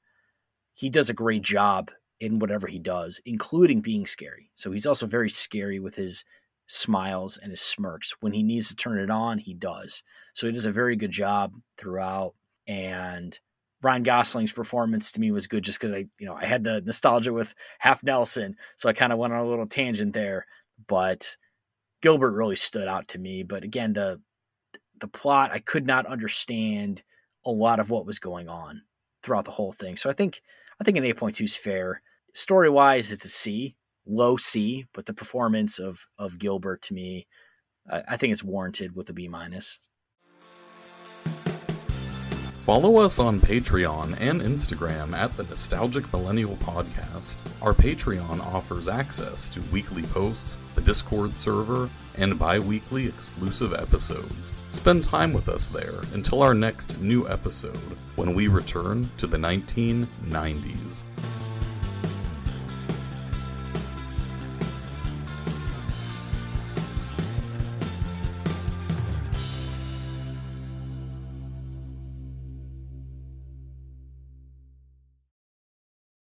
he does a great mm-hmm. job in whatever he does, including being scary. So he's also very scary with his smiles and his smirks. When he needs to turn it on, he does. So he does a very good job throughout. And Ryan Gosling's performance to me was good just because I, you know, I had the nostalgia with Half Nelson. So I kind of went on a little tangent there. But Gilbert really stood out to me. But again, the the plot I could not understand a lot of what was going on throughout the whole thing. So I think I think an 8.2 is fair. Story wise, it's a C, low C, but the performance of of Gilbert to me, I, I think it's warranted with a B minus. Follow us on Patreon and Instagram at the Nostalgic Millennial Podcast. Our Patreon offers access to weekly posts, the Discord server, and bi weekly exclusive episodes. Spend time with us there until our next new episode when we return to the 1990s.